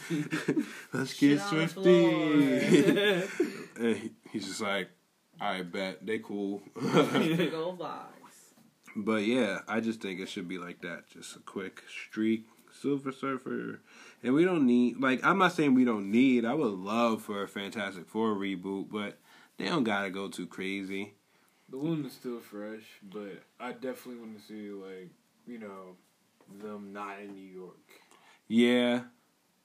let's get Shit on schwifty. and he- he's just like, I bet they cool. Big old box. But yeah, I just think it should be like that. Just a quick streak, Silver Surfer. And we don't need, like, I'm not saying we don't need, I would love for a Fantastic Four reboot, but they don't gotta go too crazy. The wound is still fresh, but I definitely want to see like you know them not in New York, Yeah.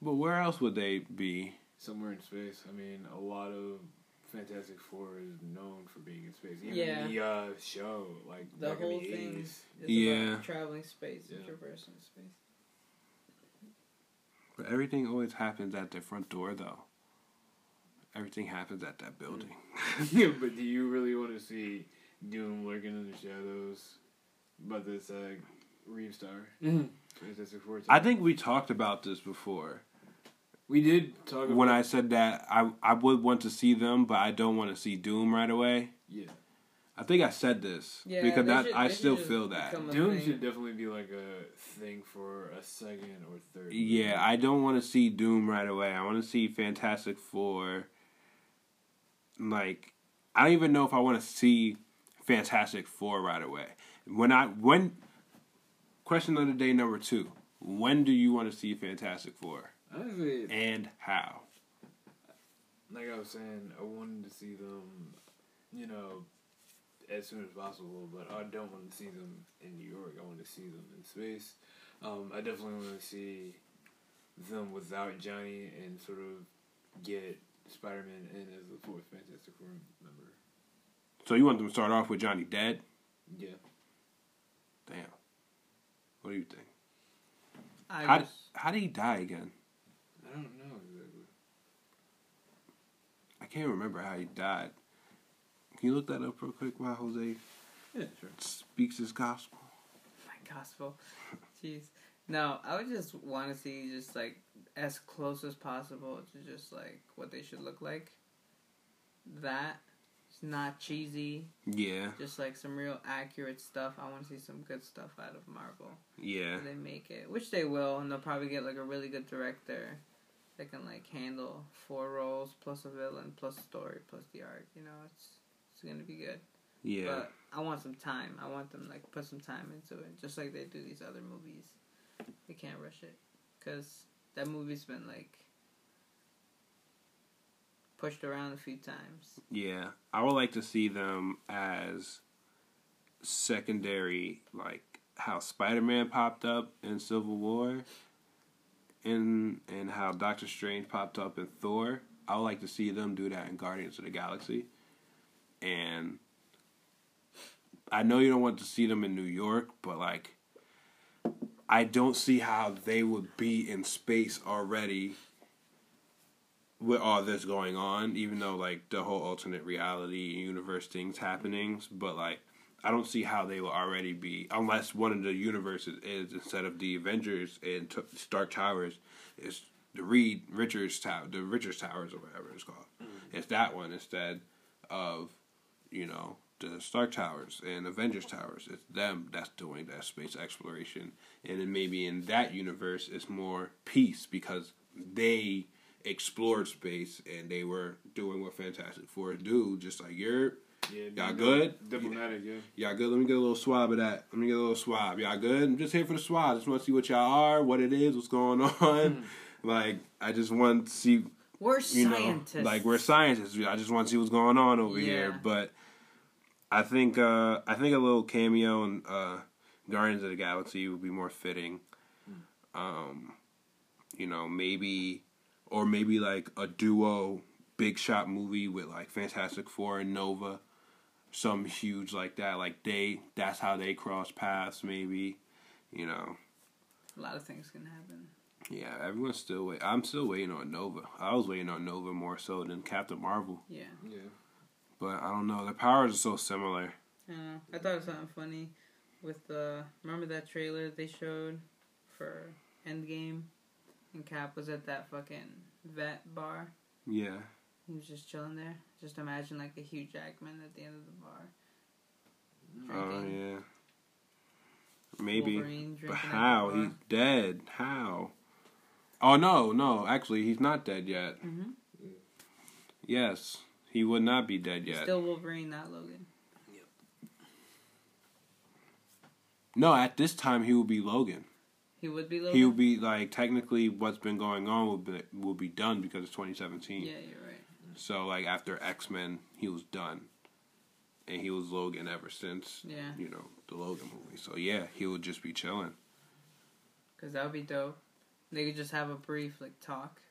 But where else would they be? somewhere in space. I mean, a lot of Fantastic Four is known for being in space. Even Yeah. the uh, show, like The back whole in the thing 80s. is Yeah. about traveling space and Yeah. traversing space. But everything always happens at the front door, though. Everything happens at that building. yeah, but do you really want to see Doom lurking in the shadows? But this uh, Reeve Star, Fantastic Four. I think we talked about this before. We did talk about When I said that I I would want to see them, but I don't want to see Doom right away. yeah. I think I said this Yeah, because that should- I still feel that. Doom thing. should definitely be like a thing for a second or third. Yeah, I don't want to see Doom right away. I want to see Fantastic Four. Like, I don't even know if I want to see Fantastic Four right away. When I when question of the day number two: When do you want to see Fantastic Four Honestly, and how? like I was saying, I wanted to see them, you know, as soon as possible. But I don't want to see them in New York. I want to see them in space. Um, I definitely want to see them without Johnny and sort of get Spider Man in as the fourth Fantastic Four member. So you want them to start off with Johnny dead? Yeah. Damn. What do you think? I How just, how did he die again? I don't know exactly. I can't remember how he died. Can you look that up real quick while Jose Yeah, sure. speaks his gospel? my gospel. Jeez. No, I would just want to see just like as close as possible to just like what they should look like. That it's not cheesy. Yeah, Just like some real accurate stuff. I want to see some good stuff out of Marvel. yeah. They make it, which they will, and they'll probably get like a really good director that can like handle four roles plus a villain plus a story plus the art. You know, it's it's gonna be good. Yeah. But I want some time. I want them like put some time into it, just like they do these other movies. They can't rush it, cause that movie's been like pushed around a few times. Yeah, I would like to see them as secondary, like how Spider Man popped up in Civil War, and and how Doctor Strange popped up in Thor. I would like to see them do that in Guardians of the Galaxy, and I know you don't want to see them in New York, but like. I don't see how they would be in space already with all this going on, even though like the whole alternate reality universe things happenings, but like I don't see how they will already be unless one of the universes is instead of the Avengers and t- Stark Towers, it's the Reed Richards Tower, the Richards Towers or whatever it's called. Mm-hmm. It's that one instead of you know the Stark Towers and Avengers Towers. It's them that's doing that space exploration, and then maybe in that universe it's more peace because they explored space and they were doing what Fantastic Four do, just like you're Yeah, Y'all good? Diplomatic, yeah. y'all good. Let me get a little swab of that. Let me get a little swab. Y'all good? I'm just here for the swab. Just want to see what y'all are, what it is, what's going on. like I just want to see We're you know, scientists. like we're scientists. I just want to see what's going on over Yeah. here. But I think uh, I think a little cameo in uh, Guardians of the Galaxy would be more fitting. Um, you know, maybe or maybe like a duo big shot movie with like Fantastic Four and Nova, some huge like that. Like they, that's how they cross paths. Maybe, you know. a lot of things can happen. Yeah, everyone's still wait. I'm still waiting on Nova. I was waiting on Nova more so than Captain Marvel. Yeah. Yeah. But I don't know. Their powers are so similar. I. I thought it was something funny with the remember that trailer they showed for Endgame, and Cap was at that fucking vet bar. Yeah. He was just chilling there. Just imagine like a Hugh Jackman at the end of the bar. Oh yeah. Maybe. Wolverine But drinking at the how? He's dead. How? Oh no, no. Actually, he's not dead yet. Mhm. Yes, he would not be dead yet. Still Wolverine, not Logan. No, at this time he will be Logan. He would be Logan. He will be like technically what's been going on will be will be done because it's 2017. Yeah, you're right. So like after X Men, he was done, and he was Logan ever since. Yeah, You know the Logan movie. So yeah, he would just be chilling. because that would be dope. They could just have a brief like talk.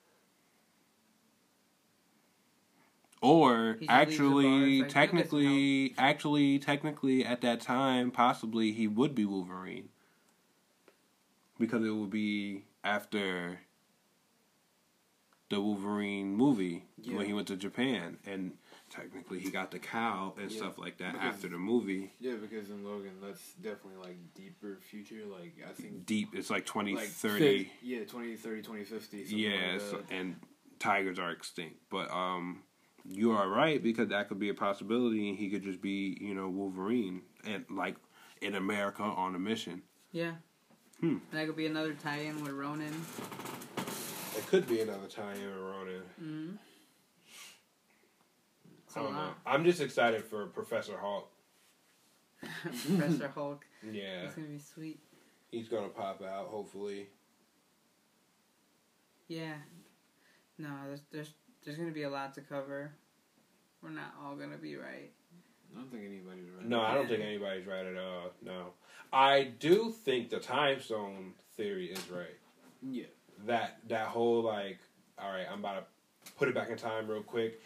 Or He just leaves the bar, actually, it's like, "You get some technically, actually, technically, at that time, possibly he would be Wolverine because it would be after the Wolverine movie Yeah. when he went to Japan, and technically he got the cow and Yeah, stuff like that because- after the movie. Yeah, because in Logan, that's definitely like deeper future. Like I think Deep, it's like twenty like thirty. fif- yeah, 2030, 2050. something Yeah, like so, that. and tigers are extinct. But um, you are right because that could be a possibility, and he could just be, you know, Wolverine and like in America on a mission. Yeah. Hmm. And that could be another tie-in with Ronan. It could be another tie-in with Ronan. Mm-hmm. It's I a don't know. lot. I'm just excited for Professor Hulk. Professor Hulk. Yeah, It's gonna be sweet. he's gonna pop out hopefully. Yeah. No, there's there's there's gonna be a lot to cover. We're not all gonna be right. I don't think anybody's right. No, I don't think anybody's right at all. No, I do think the time stone theory is right. Yeah. That that whole like, all right, I'm about to put it back in time real quick.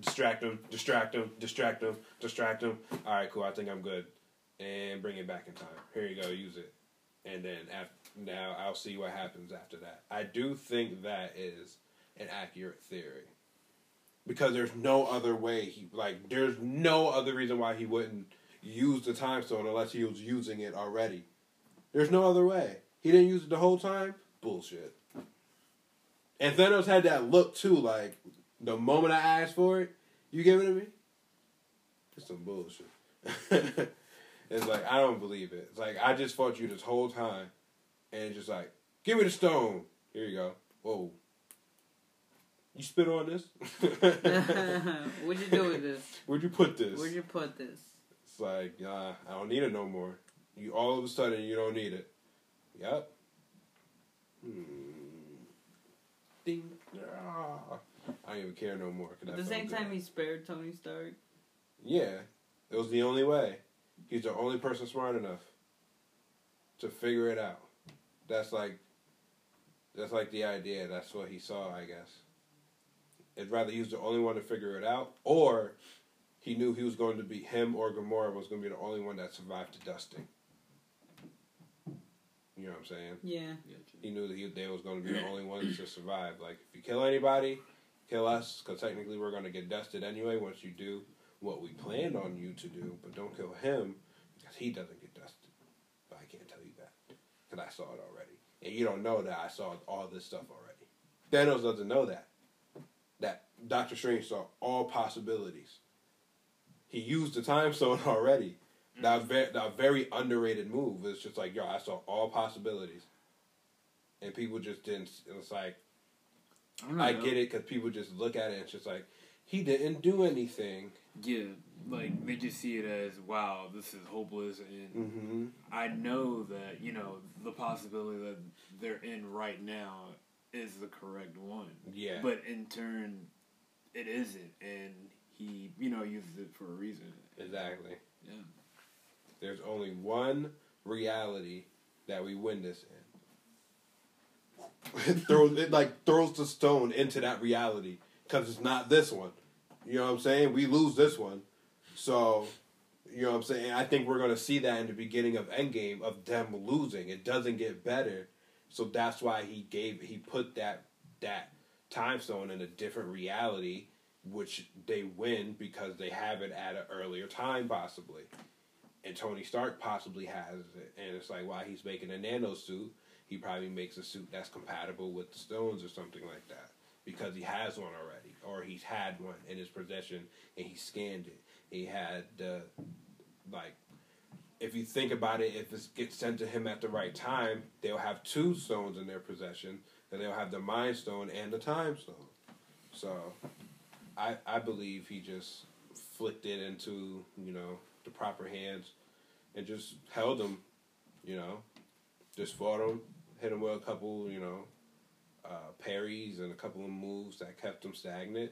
Distract him, distract him, distract him, distract him. All right, cool. I think I'm good, and bring it back in time. Here you go, use it, and then after, now I'll see what happens after that. I do think that is an accurate theory because there's no other way he like there's no other reason why he wouldn't use the time stone unless he was using it already. There's no other way. He didn't use it the whole time. Bullshit. And Thanos had that look too, like the moment I asked for it, you give it to me. It's some bullshit. it's like I don't believe it. It's like I just fought you this whole time, and it's just like, give me the stone. Here you go. Whoa. You spit on this? What'd you do with this? Where'd you put this? Where'd you put this? It's like, uh, I don't need it no more. You all of a sudden you don't need it. Yep. Ding. Ah. I don't even care no more. At the same time, good. he spared Tony Stark. Yeah, it was the only way. He's the only person smart enough to figure it out. That's like, that's like the idea. That's what he saw, I guess. It'd rather he was the only one to figure it out, or he knew he was going to be him or Gamora was going to be the only one that survived to dusting. You know what I'm saying? Yeah. He knew that he, they was going to be the only ones to survive. Like, if you kill anybody, kill us, because technically we're going to get dusted anyway once you do what we planned on you to do, but don't kill him, because he doesn't get dusted. But I can't tell you that, because I saw it already. And you don't know that I saw all this stuff already. Thanos doesn't know that. That Doctor Strange saw all possibilities. He used the time stone already. That was very, that very underrated move. It's just like, yo, I saw all possibilities. And people just didn't. It's like, I get it because people just look at it and it's just like, he didn't do anything. Yeah, like they just see it as wow, this is hopeless, and Mm-hmm. I know that you know the possibility that they're in right now is the correct one. Yeah. But in turn, it isn't, and he you know uses it for a reason. exactly. Yeah. There's only one reality that we win this in. it throws it like throws the stone into that reality because it's not this one. You know what I'm saying? We lose this one, so you know what I'm saying. I think we're gonna see that in the beginning of Endgame of them losing. It doesn't get better, so that's why he gave he put that that time stone in a different reality, which they win because they have it at an earlier time possibly and Tony Stark possibly has it. And it's like while he's making a nano suit, he probably makes a suit that's compatible with the stones or something like that because he has one already, or he's had one in his possession and he scanned it. He had the like. If you think about it, if it gets sent to him at the right time, they'll have two stones in their possession. And they'll have the Mind Stone and the Time Stone. So, I I believe he just flicked it into you know the proper hands and just held him, you know, just fought him, hit him with a couple, you know, uh, parries and a couple of moves that kept him stagnant,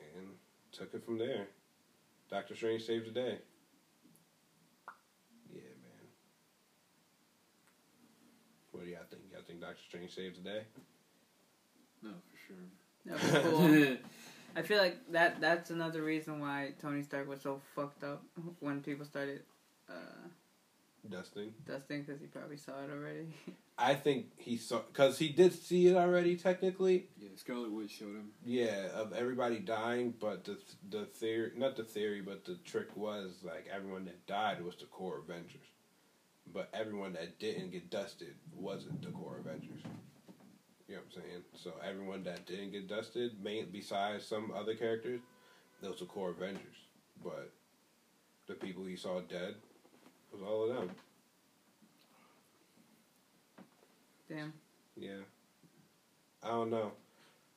and took it from there. Doctor Strange saved the day. Yeah, man. What do y'all think? Y'all think Doctor Strange saved the day? No, for sure. That was cool. I feel like that that's another reason why Tony Stark was so fucked up when people started uh, Dusting. dusting because he probably saw it already. I think he saw because he did see it already. Technically, yeah, Scarlet Witch showed him. Yeah, of everybody dying, but the the theory, not the theory, but the trick was like everyone that died was the core Avengers, but everyone that didn't get dusted wasn't the core Avengers. You know what I'm saying? So everyone that didn't get dusted, main besides some other characters, those were core Avengers. But the people he saw dead was all of them. Damn. Yeah. I don't know.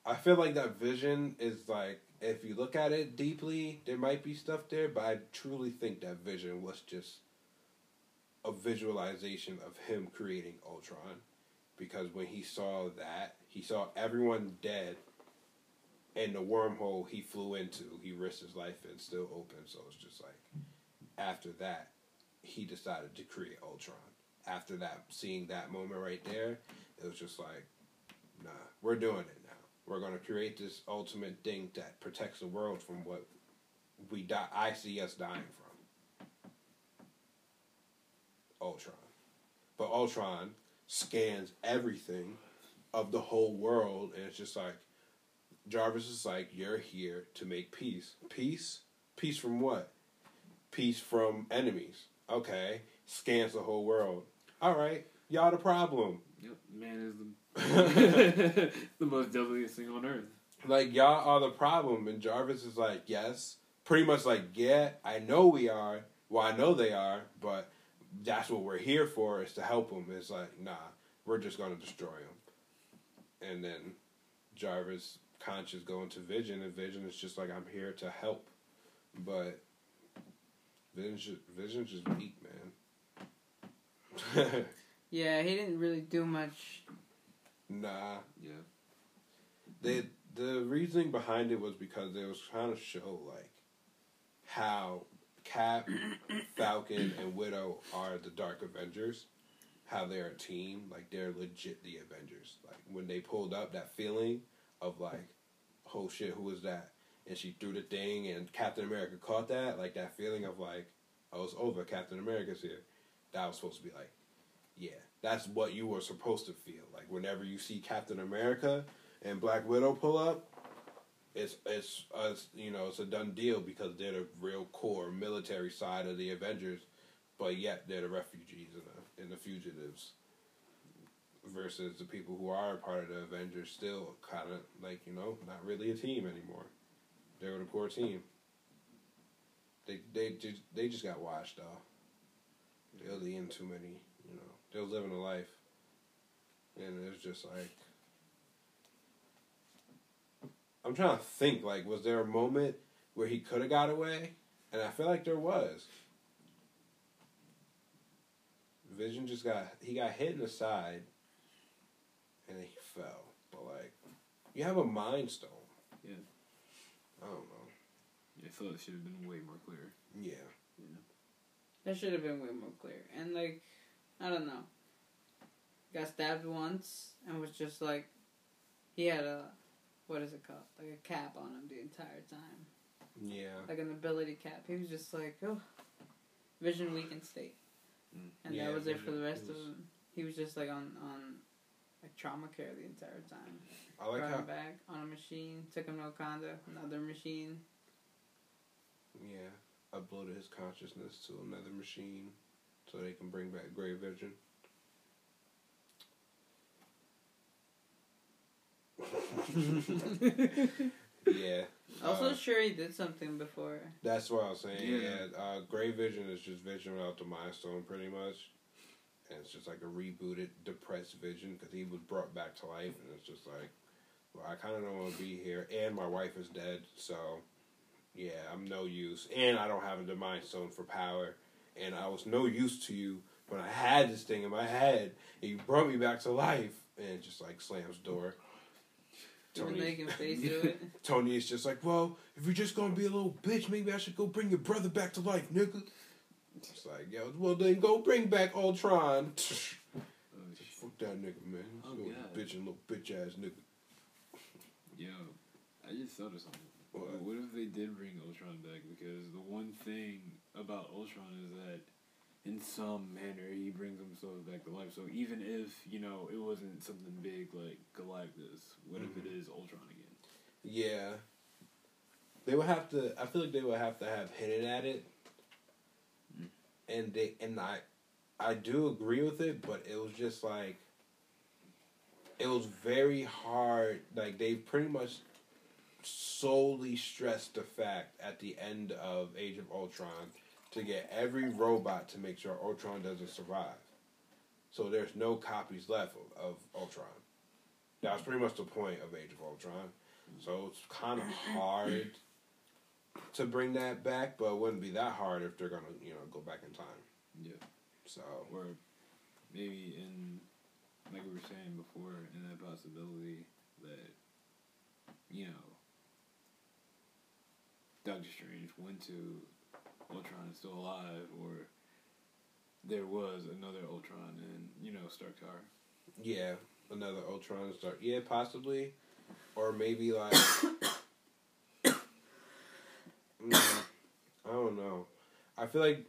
I feel like that vision is like if you look at it deeply, there might be stuff there, but I truly think that vision was just a visualization of him creating Ultron. Because when he saw that, he saw everyone dead and the wormhole he flew into, he risked his life and still open. So it's just like after that, he decided to create Ultron. After that, seeing that moment right there, it was just like, nah, we're doing it now. We're gonna create this ultimate thing that protects the world from what we die. I see us dying from. Ultron, but Ultron scans everything of the whole world, and it's just like Jarvis is like, "You're here to make peace. Peace, peace from what? Peace from enemies. Okay, scans the whole world. All right, y'all the problem. Yep, man is the the most deadliest thing on earth. Like y'all are the problem." And Jarvis is like, "Yes." Pretty much like, "Yeah, I know we are. Well, I know they are, but that's what we're here for is to help them." It's like, nah, we're just gonna destroy them. And then Jarvis conscious going to Vision, and Vision is just like, "I'm here to help," but Vision's just, Vision's just weak, man. Yeah, he didn't really do much. nah, Yeah, the the reasoning behind it was because they was trying to show like how Cap, Falcon, and Widow are the Dark Avengers, how they're a team, like they're legit the Avengers. Like when they pulled up, that feeling of like, oh shit, who was that? And she threw the thing, and Captain America caught that, like that feeling of like, oh, it's over, Captain America's here. That was supposed to be like, yeah, that's what you were supposed to feel. Like whenever you see Captain America and Black Widow pull up, it's it's us you know it's a done deal because they're the real core military side of the Avengers, but yet they're the refugees and the and the fugitives. Versus the people who are part of the Avengers, still kind of like you know not really a team anymore. They were the core team. They they just they just got washed off. They was eating too many, you know. They was living a life, and it was just like I'm trying to think. Like, was there a moment where he could have got away? And I feel like there was. Vision just got he got hit in the side, and he fell. But like, you have a mind stone. Yeah. I don't know. I feel it should have been way more clear. Yeah. That should have been way more clear. And like, I don't know. Got stabbed once and was just like, he had a, what is it called? Like a cap on him the entire time, Yeah. like an ability cap. He was just like, oh, vision weakened state, Mm. and Yeah, that was it for the Vision rest of him. He was just like on on, like trauma care the entire time. I like Brought how him back on a machine, took him to Wakanda, another machine. yeah uploaded his consciousness to another machine, so they can bring back Gray Vision. Yeah. Also, Uh, so sure he did something before. That's what I was saying. Yeah. Yeah, uh, Gray Vision is just Vision without the Mind Stone, pretty much. And it's just like a rebooted, depressed Vision because he was brought back to life, and it's just like, well, I kind of don't want to be here, and my wife is dead, so yeah, I'm no use, and I don't have the Mind Stone for power, and I was no use to you when I had this thing in my head, and you brought me back to life, and it just like slams door. Even Tony- making face do it. Tony is just like, well, if you're just gonna be a little bitch, maybe I should go bring your brother back to life, nigga. It's like, yo, well then go bring back Ultron. Oh, sh- Fuck that nigga, man. Oh, Little God. bitch and little bitch ass nigga. Yo, I just thought of something. What? What if they did bring Ultron back? Because the one thing about Ultron is that in some manner he brings himself back to life. So even if, you know, it wasn't something big like Galactus, what if it is Ultron again? Yeah. They would have to. I feel like they would have to have hinted at it, Mm. and they and I, I do agree with it, but it was just like, it was very hard. Like they pretty much solely stressed the fact at the end of Age of Ultron to get every robot to make sure Ultron doesn't survive. So there's no copies left of, of Ultron. That was pretty much the point of Age of Ultron. So it's kind of hard to bring that back, but it wouldn't be that hard if they're gonna, you know, go back in time. Yeah. So Or maybe in, like we were saying before, in that possibility that, you know, Doctor Strange went to Ultron is still alive, or there was another Ultron in, you know, Stark Tower. yeah, another Ultron start. Yeah, possibly, or maybe like. Mm, I don't know. I feel like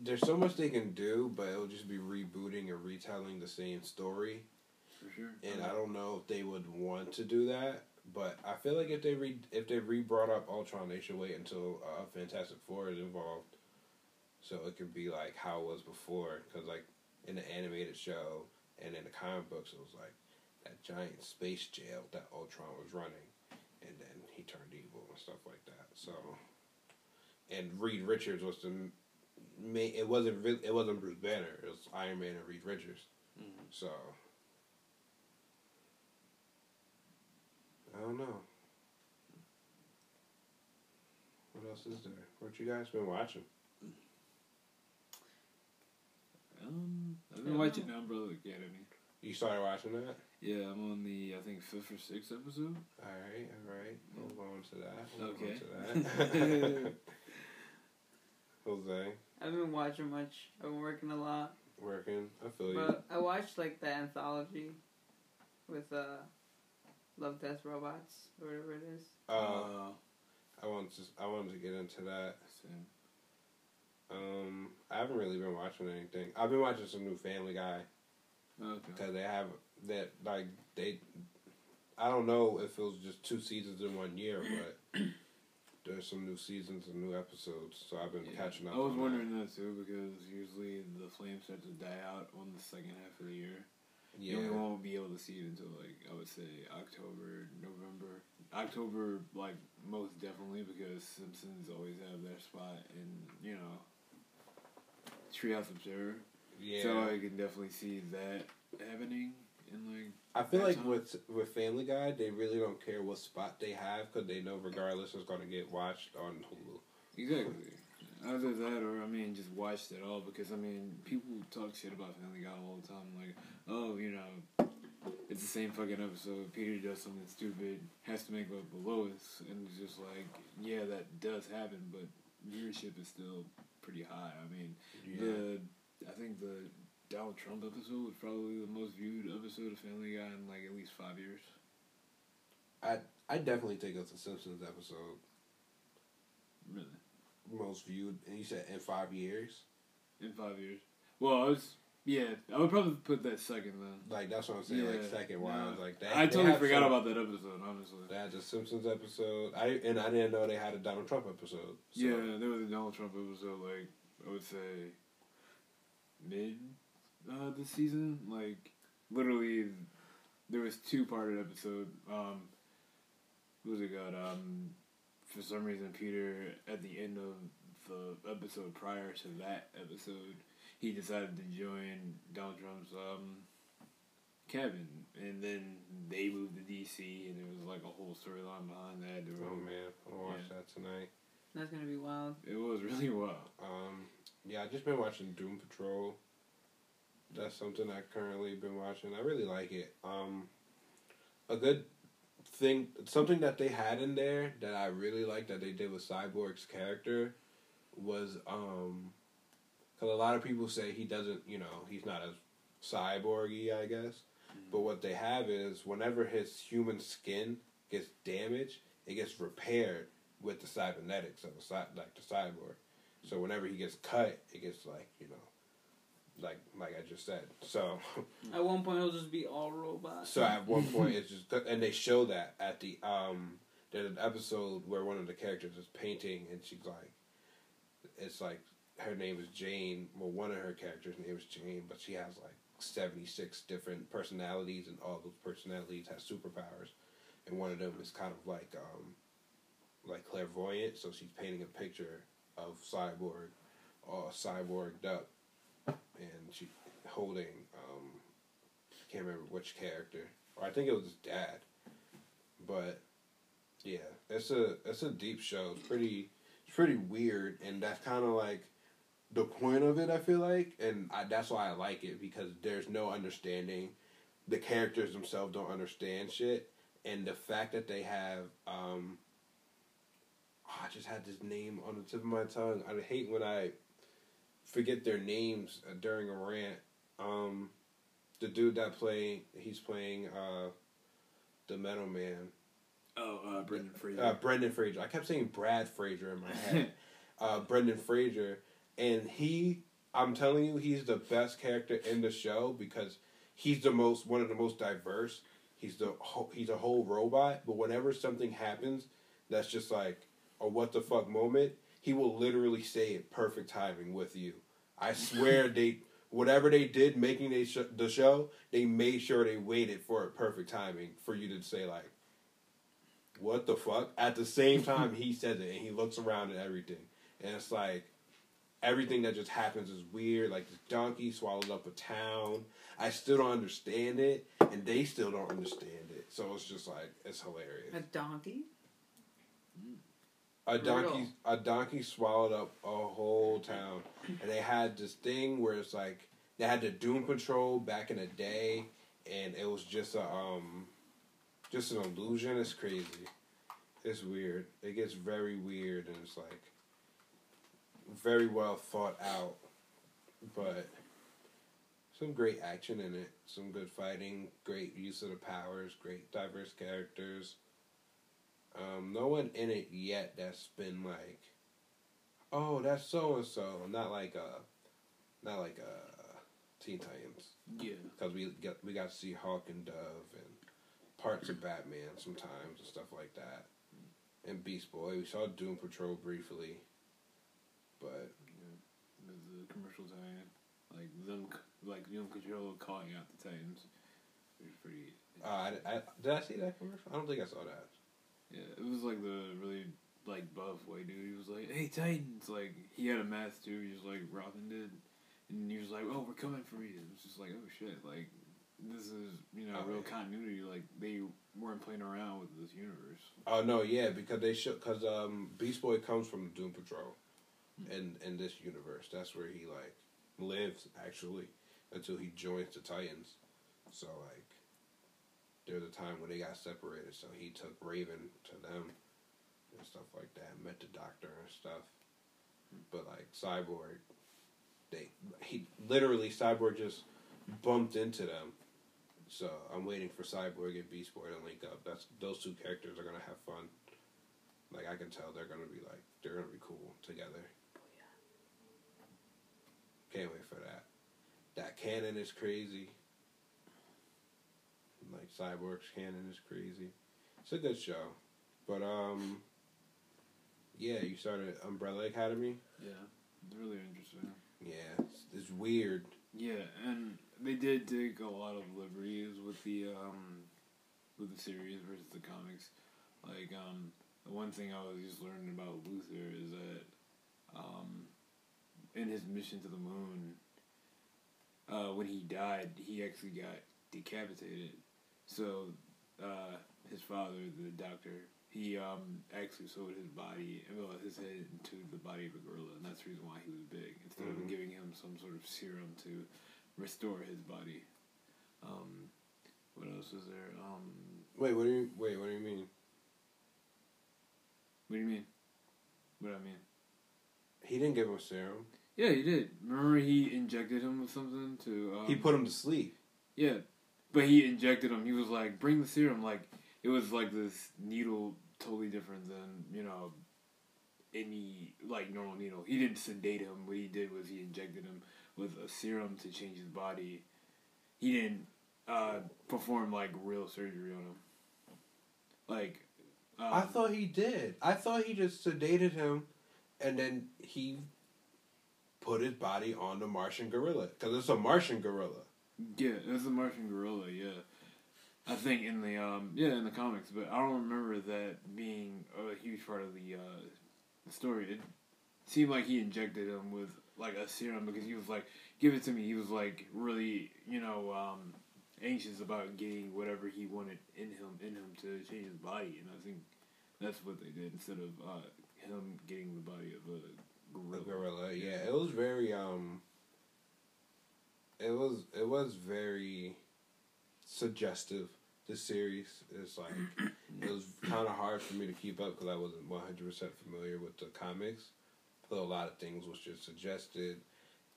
there's so much they can do, but it'll just be rebooting and retelling the same story. For sure. and I don't know if they would want to do that. But I feel like if they re if they re brought up Ultron, they should wait until uh, Fantastic Four is involved, so it could be like how it was before. Because like in the animated show and in the comic books, it was like that giant space jail that Ultron was running, and then he turned evil and stuff like that. So, and Reed Richards was the main. It wasn't it wasn't Bruce Banner. It was Iron Man and Reed Richards. Mhm. So. I don't know. What else is there? What you guys been watching? Um, I've been watching know. Umbrella Academy. You started watching that? Yeah, I'm on the I think fifth or sixth episode. All right, all right. We'll go into that. We'll Okay. Go into that. Jose, I haven't been watching much. I've been working a lot. working. I feel you. But I watched like the anthology with uh Love Death Robots or whatever it is. Uh, I want to. I wanted to get into that. same. Um, I haven't really been watching anything. I've been watching some new Family Guy. Okay. because they have that like they I don't know if it was just two seasons in one year, but there's some new seasons and new episodes, so I've been Yeah. catching up. I was on wondering that too because usually the flame starts to die out on the second half of the year. That. You Yeah, won't be able to see it until like I would say October, November. October, like most definitely because Simpsons always have their spot in you know Treehouse of Terror. yeah. So I can definitely see that happening in like I feel like time. with with Family Guy, they really don't care what spot they have because they know regardless it's going to get watched on Hulu. Exactly. Either that or I mean just watched it all because I mean people talk shit about Family Guy all the time. Like oh you know it's the same fucking episode. Peter does something stupid has to make up the Lois and it's just like yeah that does happen but viewership is still pretty high. I mean the I think the Donald Trump episode was probably the most viewed episode of Family Guy in like at least five years. I I definitely think it's the Simpsons episode. Really most viewed, and you said in five years. in five years well I was yeah I would probably put that second then. Like that's what I'm saying. Like Yeah, second, why I was like, that. I totally forgot some- about that episode, honestly. Had the Simpsons episode. I and I didn't know they had a Donald Trump episode. So. Yeah, there was a Donald Trump episode, like, I would say, mid uh, this season. Like, literally, there was two parted episode. Um, what was it got? Um, for some reason, Peter, at the end of the episode prior to that episode, he decided to join Donald Trump's um, cabin. And then they moved to D.C., and there was, like, a whole storyline behind that. There Oh was- man, I'll watch Yeah. that tonight. That's gonna be wild. It was really wild. Um, yeah, I just been watching Doom Patrol. That's something I currently been watching. I really like it. Um, a good thing, something that they had in there that I really like that they did with Cyborg's character was um, because a lot of people say he doesn't, you know, he's not as cyborgy, I guess. But what they have is whenever his human skin gets damaged, it gets repaired with the cybernetics of a cy- like the cyborg. So whenever he gets cut, it gets like you know, like like I just said. So At one point, it'll just be all robots. so at one point it's just and they show that at the um there's an episode where one of the characters is painting and she's like it's like her name is Jane. Well, one of her characters' name is Jane, but she has like seventy six different personalities, and all those personalities have superpowers. And one of them is kind of like um, like clairvoyant, so she's painting a picture of Cyborg, all cyborged up, and she holding um, can't remember which character, or I think it was dad, but yeah, it's a it's a deep show. It's pretty it's pretty weird, and that's kind of like the point of it. I feel like, and I, that's why I like it because there's no understanding. The characters themselves don't understand shit, and the fact that they have um, oh, I just had this name on the tip of my tongue. I hate when I forget their names uh, during a rant. Um, the dude that play he's playing uh, the Metal Man. Oh, uh, Brendan Fraser. Uh, Brendan Fraser. I kept saying Brad Fraser in my head. uh, Brendan Fraser, and he, I'm telling you, he's the best character in the show because he's the most one of the most diverse. He's the he's a whole robot, but whenever something happens, that's just like a what the fuck moment. He will literally say it perfect timing with you. I swear they whatever they did making they sh- the show, they made sure they waited for a perfect timing for you to say like, "What the fuck?" At the same time, he says it and he looks around at everything, and it's like everything that just happens is weird. Like the donkey swallowed up a town. I still don't understand it, and they still don't understand it. So it's just like it's hilarious. A donkey? Hmm. A donkey, a donkey swallowed up a whole town, and they had this thing where it's like they had the Doom Patrol back in the day, and it was just a um, just an illusion. It's crazy. It's weird. It gets very weird, and it's like very well thought out, but some great action in it. Some good fighting, great use of the powers, great diverse characters. Um, no one in it yet that's been like, oh, that's so and so. Not like uh, not like uh, Teen Titans yeah. because we got we got to see Hawk and Dove and parts of Batman sometimes and stuff like that. And Beast Boy, we saw Doom Patrol briefly, but There's the commercial tie Like them, like Doom Patrol calling out the Titans. It was pretty. uh, I, I, did I see that commercial? I don't think I saw that. Yeah, it was like the really like buff white dude. He was like, "Hey Titans!" Like he had a mask too, just like Robin did, and he was like, "Oh, we're coming for you." It was just like, "Oh shit!" Like this is you know Oh, real yeah. continuity. Like they weren't playing around with this universe. Oh no, yeah, because they should because um, Beast Boy comes from Doom Patrol, in in this universe. That's where he like lives actually until he joins the Titans. So like, there's a time when they got separated. So he took Raven to them and stuff like that. Met the Doctor and stuff. But like Cyborg, they he literally Cyborg just bumped into them. So I'm waiting for Cyborg and Beast Boy to link up. That's those two characters are gonna have fun. Like I can tell they're gonna be like they're gonna be cool together. Oh, Can't wait for that. That canon is crazy. Like Cyborg's canon is crazy. It's a good show, but um, yeah, you started Umbrella Academy. Yeah, it's really interesting. Yeah, it's, it's weird. Yeah, and they did take a lot of liberties with the um with the series versus the comics. Like um the one thing I was just learning about Luther is that um in his mission to the moon uh when he died he actually got decapitated. So uh his father, the doctor, he um actually sewed his body well his head into the body of a gorilla and that's the reason why he was big. Instead Mhm. of giving him some sort of serum to restore his body. Um, what else is there? Um, Wait, what do you wait? What do you mean? what do you mean? What do I mean? He didn't give him a serum. Yeah, he did. Remember, he injected him with something to. Um, he put him to sleep. Yeah, but he injected him. He was like, "Bring the serum." Like it was like this needle, totally different than you know any like normal needle. He didn't sedate him. What he did was he injected him with a serum to change his body. He didn't uh, perform like real surgery on him. Like um, I thought he did. I thought he just sedated him, and then he put his body on the Martian gorilla because it's a Martian gorilla. Yeah, it's a Martian gorilla. Yeah, I think in the um yeah in the comics, but I don't remember that being a huge part of the uh the story. It seemed like he injected him with like a serum because he was like, "Give it to me." He was like really you know um anxious about getting whatever he wanted in him in him to change his body, and I think that's what they did instead of uh him getting the body of a The gorilla. gorilla, yeah, it was very um. It was it was very suggestive. The series is like it was kind of hard for me to keep up because I wasn't one hundred percent familiar with the comics. So a lot of things was just suggested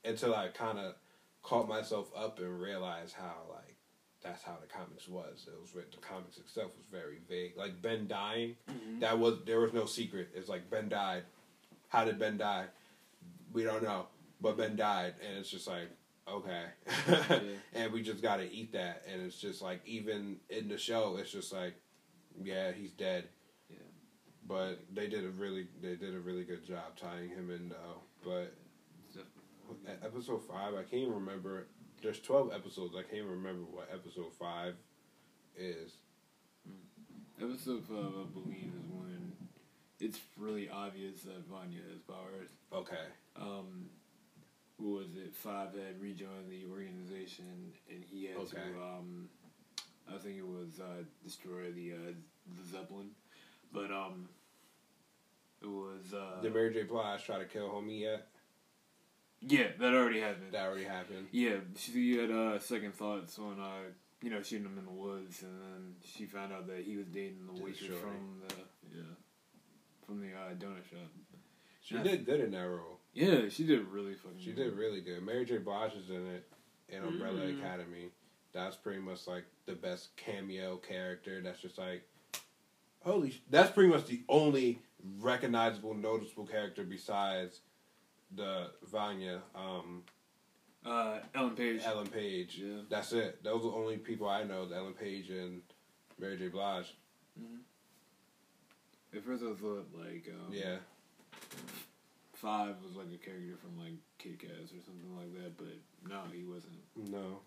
until I kind of caught myself up and realized how like that's how the comics was. It was. The comics itself was very vague. Like Ben dying, Mhm. that was there was no secret. It's like Ben died. How did Ben die? We don't know, but Ben died, and it's just like okay, and we just got to eat that. And it's just like even in the show, it's just like yeah, he's dead. Yeah. But they did a really they did a really good job tying him in though. But episode five, I can't even remember. There's twelve episodes. I can't even remember what episode five is. Episode five, I believe, is when it's really obvious that Vanya has powers. Okay. Um, what was it? Five had rejoined the organization, and he had Okay. to. Um, I think it was uh, destroy the uh, the Zeppelin, but um, it was. Uh, Did Mary J. Blige try to kill homie yet? yeah, that already happened. That already happened. Yeah, she had uh, second thoughts on uh, you know shooting him in the woods, and then she found out that he was dating the The waitress from the yeah from the uh, donut shop. She Yeah. did good in that role. Yeah, she did really fucking. She good. did really good. Mary J. Blige is in it in Umbrella Mm. Academy. That's pretty much like the best cameo character. That's just like, holy. Sh- that's pretty much the only recognizable, noticeable character besides the Vanya, um, Uh, Ellen Page. Ellen Page. Yeah. That's it. Those are the only people I know: Ellen Page and Mary J. Blige. At first, I thought like um, Yeah, Five was like a character from like Kit Kats or something like that, but no, he wasn't. no.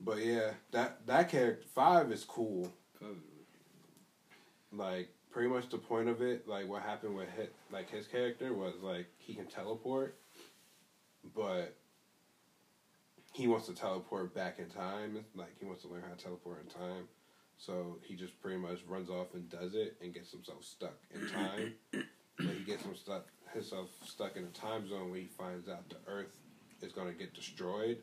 But yeah, that that character five is cool. Five was like pretty much the point of it, like what happened with his, like his character was like he can teleport, but he wants to teleport back in time. Like he wants to learn how to teleport in time, so he just pretty much runs off and does it and gets himself stuck in time. he gets him stuck himself stuck in a time zone where he finds out the Earth is gonna get destroyed.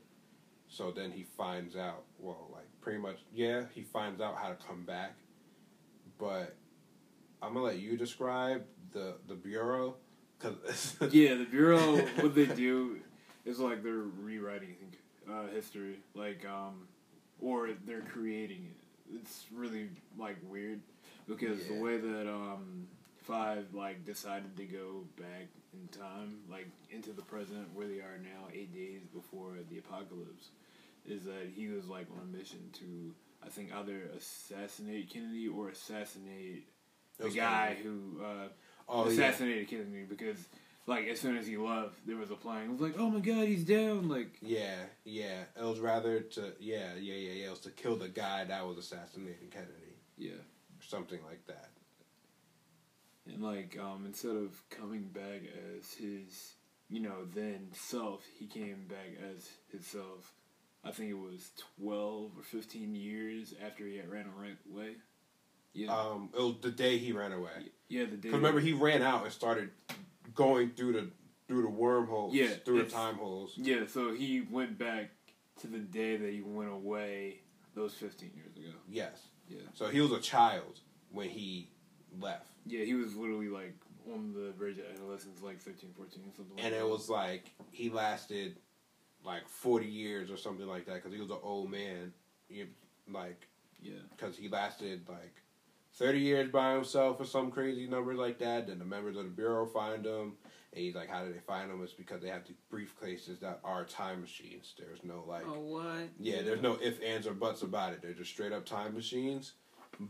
So then he finds out, well, like pretty much, yeah, he finds out how to come back but I'm gonna let you describe the the bureau because Yeah, the bureau. what they do is like they're rewriting uh, history, like um, or they're creating it. It's really like weird because Yeah. the way that um, Five like decided to go back in time, like into the present where they are now, eight days before the apocalypse, is that he was like on a mission to. I think either assassinate Kennedy or assassinate the guy who uh, oh yeah assassinated Kennedy because like as soon as he left, there was a plane. It was like, oh my god, he's down. Like yeah yeah it was rather to yeah yeah yeah yeah it was to kill the guy that was assassinating Kennedy yeah, or something like that and like um, instead of coming back as his you know then self, he came back as himself. I think it was twelve or fifteen years after he had ran away. Yeah, um it was the day he ran away yeah, the day. because remember he ran out and started going through the through the wormholes Yeah, through the time holes Yeah, so he went back to the day that he went away. Those fifteen years ago. yes Yeah. so he was a child when he left Yeah, he was literally like on the verge of adolescence, like 13, 14, something like and that. it was like he lasted like 40 years or something like that because he was an old man you, like yeah, because he lasted like 30 years by himself or some crazy number like that then the members of the bureau find him and he's like how did they find him it's because they have the briefcases that are time machines there's no like Oh what? yeah there's no if, ands, or buts about it they're just straight up time machines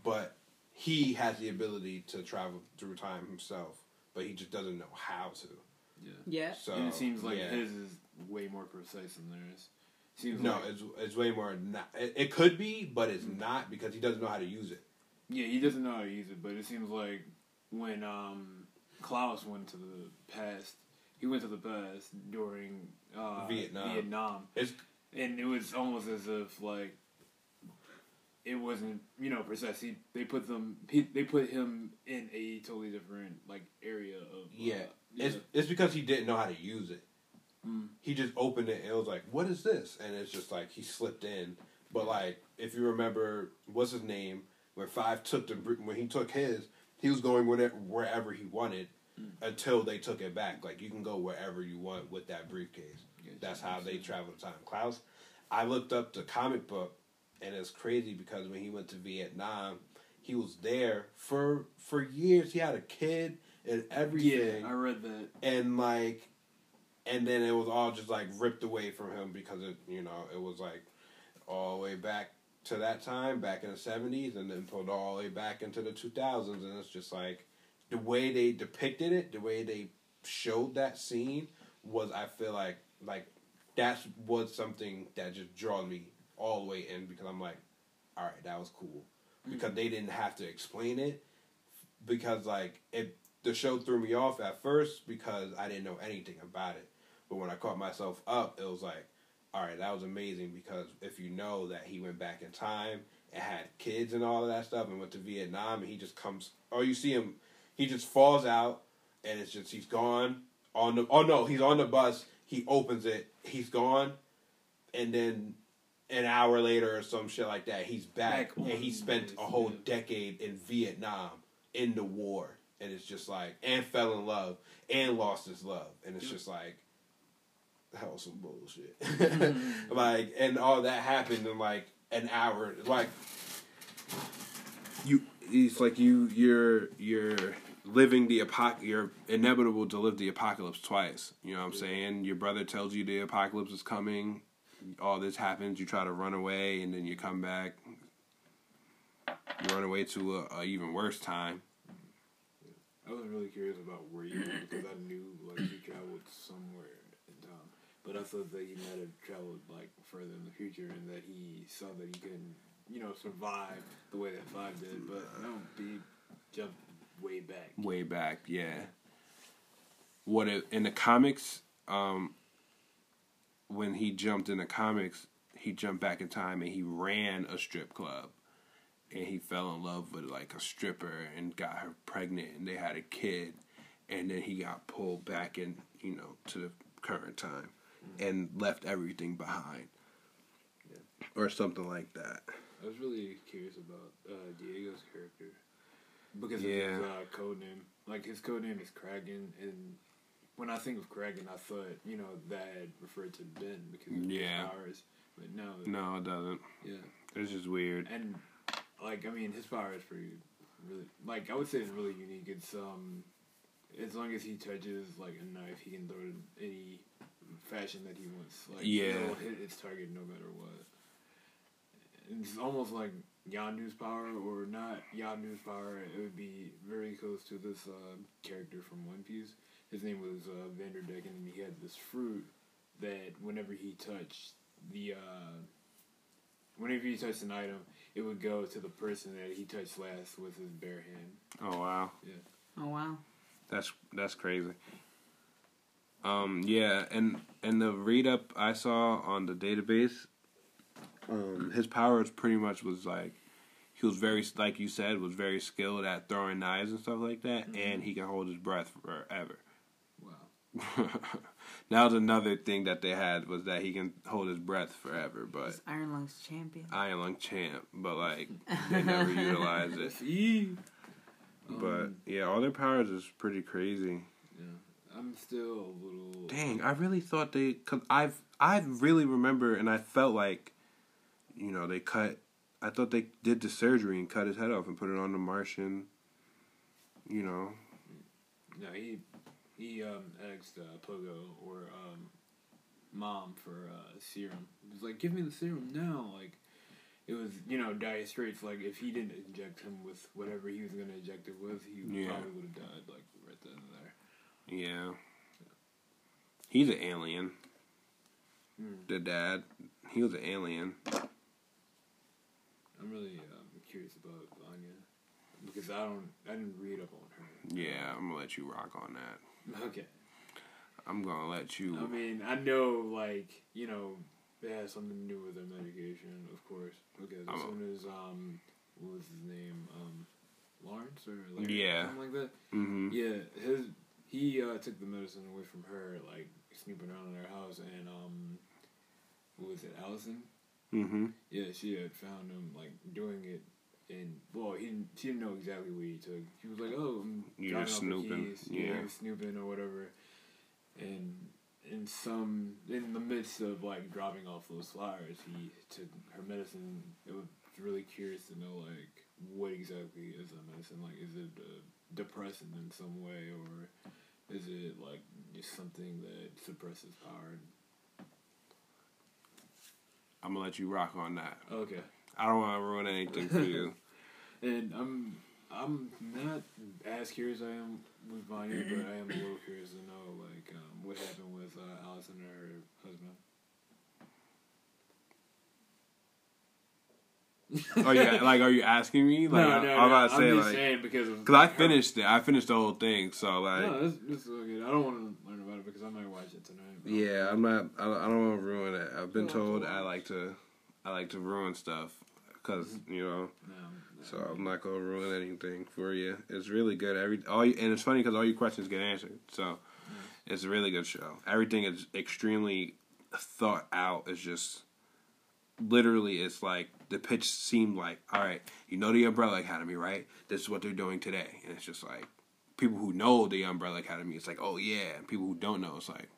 but he has the ability to travel through time himself but he just doesn't know how to Yeah. Yeah. So and it seems like yeah. his is way more precise than theirs. Seems no, like, it's it's way more. Not, it, it could be, but it's not because he doesn't know how to use it. yeah, he doesn't know how to use it, but it seems like when um, Klaus went to the past, he went to the past during uh, Vietnam. Vietnam, It's and it was almost as if like it wasn't you know precise. He, they put them he, they put him in a totally different like area of yeah. uh, It's it's because he didn't know how to use it. Mm. He just opened it and it was like, "What is this?" And it's just like he slipped in. But like, if you remember, what's his name? When Five took the when he took his, he was going wherever wherever he wanted Mm. until they took it back. Like you can go wherever you want with that briefcase. That's how they travel the time. Klaus, I looked up the comic book, and it's crazy because when he went to Vietnam, he was there for for years. He had a kid and everything Yeah, I read that. and like and then it was all just like ripped away from him because it you know it was like all the way back to that time back in the 70s and then pulled all the way back into the 2000s and it's just like the way they depicted it the way they showed that scene was i feel like like that's was something that just draws me all the way in because i'm like all right that was cool. Mm-hmm. Because they didn't have to explain it. Because like it the show threw me off at first because I didn't know anything about it. But when I caught myself up, it was like, all right, that was amazing because if you know that he went back in time and had kids and all of that stuff and went to Vietnam and he just comes, oh, you see him, he just falls out and it's just, he's gone on the, oh no, he's on the bus, he opens it, he's gone, and then an hour later or some shit like that, he's back, Back and he spent a whole yeah. decade in Vietnam in the war, and it's just like and fell in love and lost his love, and it's Yeah. just like that was some bullshit. like and all that happened in like an hour. Like you, it's like you you're you're living the apoc you're inevitable to live the apocalypse twice. You know what I'm saying? Your brother tells you the apocalypse is coming. All this happens. You try to run away, and then you come back. You run away to a, a even worse time. I was really curious about where you went because I knew like he traveled somewhere in time, but I thought that he might have traveled like further in the future and that he saw that he couldn't, you know, survive the way that Five did. But no, he jumped way back. way back yeah what it, in the comics um when he jumped in the comics he jumped back in time and he ran a strip club. And he fell in love with like a stripper and got her pregnant and they had a kid. And then he got pulled back in you know to the current time and left everything behind. Or something like that. I was really curious about uh, Diego's character. Because of Yeah. his uh, code name. Like his code name is Kraken, and when I think of Kraken, I thought you know that referred to Ben because of Yeah. his powers. But no, no it doesn't yeah. it's just weird And like I mean, his power is pretty really like I would say it's really unique. It's um as long as he touches like a knife, he can throw it in any fashion that he wants. Like Yeah. it'll hit its target no matter what. It's almost like Yondu's power or not Yondu's power. It would be very close to this uh, character from One Piece. His name was uh, Vanderdeck, and he had this fruit that whenever he touched the uh, whenever he touched an item, it would go to the person that he touched last with his bare hand. oh wow Yeah. Oh wow. That's that's crazy. Um, yeah, and and the read up I saw on the database, um, his powers pretty much was like he was very like you said was very skilled at throwing knives and stuff like that, and he can hold his breath forever. Wow. that was another thing that they had was that he can hold his breath forever, but He's Iron Lung's champion. Iron Lung champ, but like they never utilized it. But Um, yeah, all their powers is pretty crazy. yeah, I'm still a little. Dang, I really thought they cuz I've I really remember and I felt like you know, they cut I thought they did the surgery and cut his head off and put it on the Martian. You know. No, he he um asked uh, Pogo or um mom for uh, serum. He was like, "Give me the serum now!" Like it was, you know, dire straits. Like if he didn't inject him with whatever he was gonna inject it with, he Yeah. probably would have died like right then and there. Yeah. He's an alien. Hmm. The dad, he was an alien. I'm really um, curious about Anya because I don't, I didn't read up on her. Yeah, I'm gonna let you rock on that. Okay. I'm gonna let you. I mean, I know, like, you know, it has something to do with their medication, of course. Because as soon as, um, what was his name? Um, Lawrence or Larry, Yeah. something like that. hmm Yeah, his he uh, took the medicine away from her, like snooping around in their house, and um, what was it, Allison? hmm Yeah, she had found him like doing it, and well, he didn't, she didn't know exactly what he took. He was like, "Oh, I'm You're just off the snooping." keys. Yeah. he was snooping or whatever." And in some, in the midst of like dropping off those flowers, he took her medicine. It was really curious to know like what exactly is that medicine? Like, is it uh, depressant in some way, or is it like just something that suppresses power? I'm gonna let you rock on that. Okay. I don't want to ruin anything for you. And I'm I'm not as curious as I am with Vanya, but I am a little curious to know like um, what happened with uh, Allison and her husband. oh yeah, like are you asking me? Like I, I'm about to say I'm just like saying because of because I finished it. I finished the whole thing. So like No, this, this is okay. I don't want to learn about it because I might watch it tonight. yeah, I'm not. I don't, I don't want to ruin it. I've been told I like to. I like to ruin stuff because you know. No, no. So I'm not gonna ruin anything for you. It's really good. Every all you, and it's funny because all your questions get answered. So it's a really good show. Everything is extremely thought out. It's just literally it's like the pitch seemed like all right. You know the Umbrella Academy, right? This is what they're doing today, and it's just like people who know the Umbrella Academy. It's like oh yeah, and people who don't know, it's like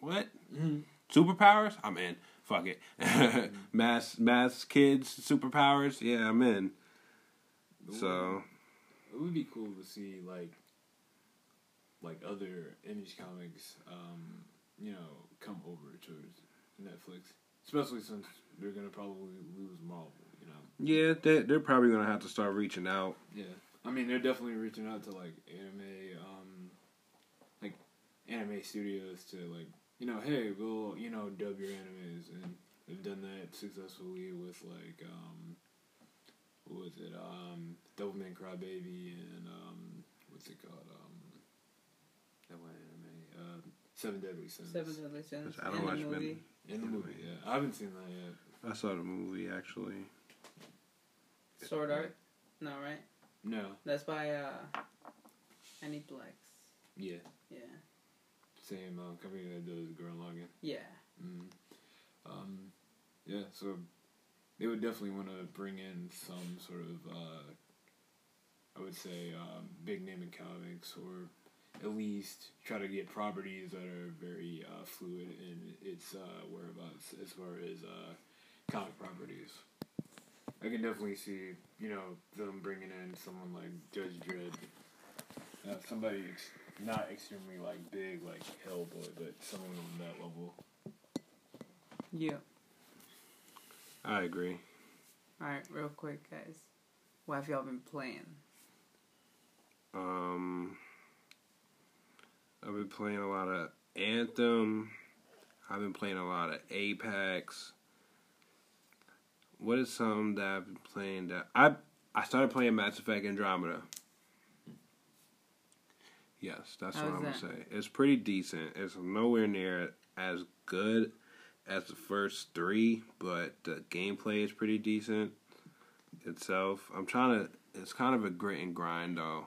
what Mhm. superpowers? I'm in. Fuck it. mass mass kids superpowers? Yeah, I'm in. It would- So it would be cool to see like like other image comics, um, you know, come over towards Netflix, especially since they're gonna probably lose Marvel. You know. yeah, they they're probably gonna have to start reaching out. Yeah, I mean they're definitely reaching out to like anime, um, like anime studios to like you know, hey, we'll you know dub your animes, and they've done that successfully with like um, what was it, um, Devilman Crybaby and um, what's it called, um, that one anime, uh, Seven Deadly Sins. Seven Deadly Sins. I don't and watch movie. many. in the movie, yeah, I haven't seen that yet. I saw the movie actually. Sword Art. No, right? No, That's by uh, Aniplex. yeah, Yeah. Same uh, company that does Gurren Lagann. Yeah. Mm. Um, yeah, so they would definitely want to bring in some sort of, uh, I would say, um, big name in comics, or at least try to get properties that are very uh, fluid in its uh, whereabouts as far as uh, comic properties. I can definitely see, you know, them bringing in someone like Judge Dredd, uh, somebody ex- not extremely like big like Hellboy, but someone on that level. Yeah. I agree. All right, real quick, guys. What have y'all been playing? Um, I've been playing a lot of Anthem. I've been playing a lot of Apex. What is some that I've been playing that I I started playing Mass Effect Andromeda. Yes, that's How what I'm gonna say. It's pretty decent. It's nowhere near as good as the first three, but the gameplay is pretty decent itself. I'm trying to. It's kind of a grit and grind though.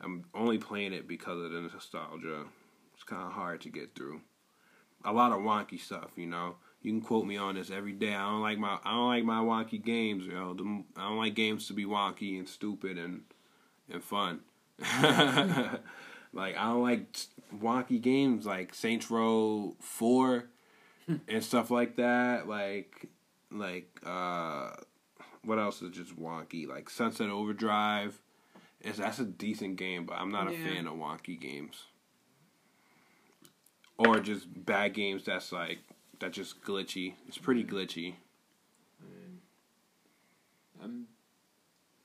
I'm only playing it because of the nostalgia. It's kind of hard to get through. A lot of wonky stuff, you know. You can quote me on this every day. I don't like my I don't like my wonky games, you know. The, I don't like games to be wonky and stupid and and fun. like I don't like wonky games like Saints Row Four and stuff like that. Like like uh, what else is just wonky? Like Sunset Overdrive. It's, that's a decent game, but I'm not a fan of wonky games. Or just bad games that's like that's just glitchy. It's pretty glitchy. I'm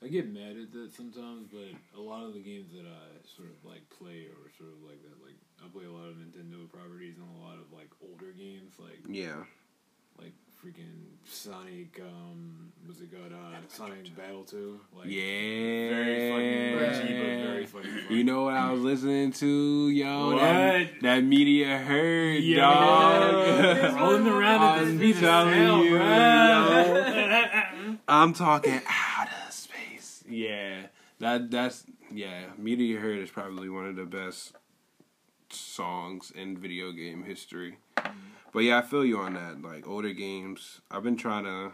I get mad at that sometimes, but a lot of the games that I sort of like play or sort of like that, like I play a lot of Nintendo properties and a lot of like older games, like Yeah. like freaking Sonic. Um, what's it called? Uh, Sonic Battle Two. Like, yeah. Very fucking Right. edgy, but very fucking. Fun. You know what I was listening to, yo? What? That, that media heard, Yeah. dog. Rolling around at the I'm speed of telling sound, you, bruh. I'm talking outer space. Yeah, that that's yeah. Media Heard is probably one of the best songs in video game history. Mm-hmm. But yeah, I feel you on that. Like older games, I've been trying to.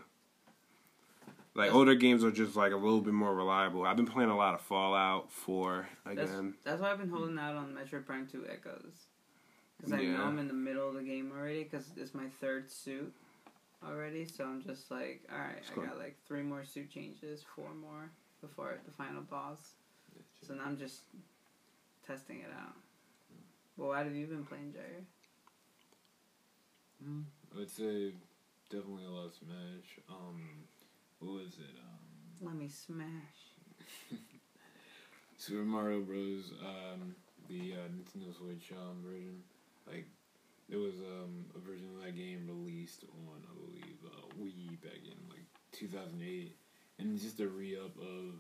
Like older games are just like a little bit more reliable. I've been playing a lot of Fallout 4 That's, again. that's why I've been holding out on Metroid Prime 2 Echoes. Because I Yeah. know I'm in the middle of the game already, because it's my third suit already. So I'm just like, alright, It's I got like three more suit changes, four more before the final boss. So now I'm just testing it out. Well, what have you been playing, Jair? Mm, I would say definitely a lot of Smash. Um, what was it? Um, Let me smash. Super Mario Bros. Um, the uh, Nintendo Switch um, version. Like, there was um, a version of that game released on, I believe, uh, Wii back in like 2008, and it's just a re-up of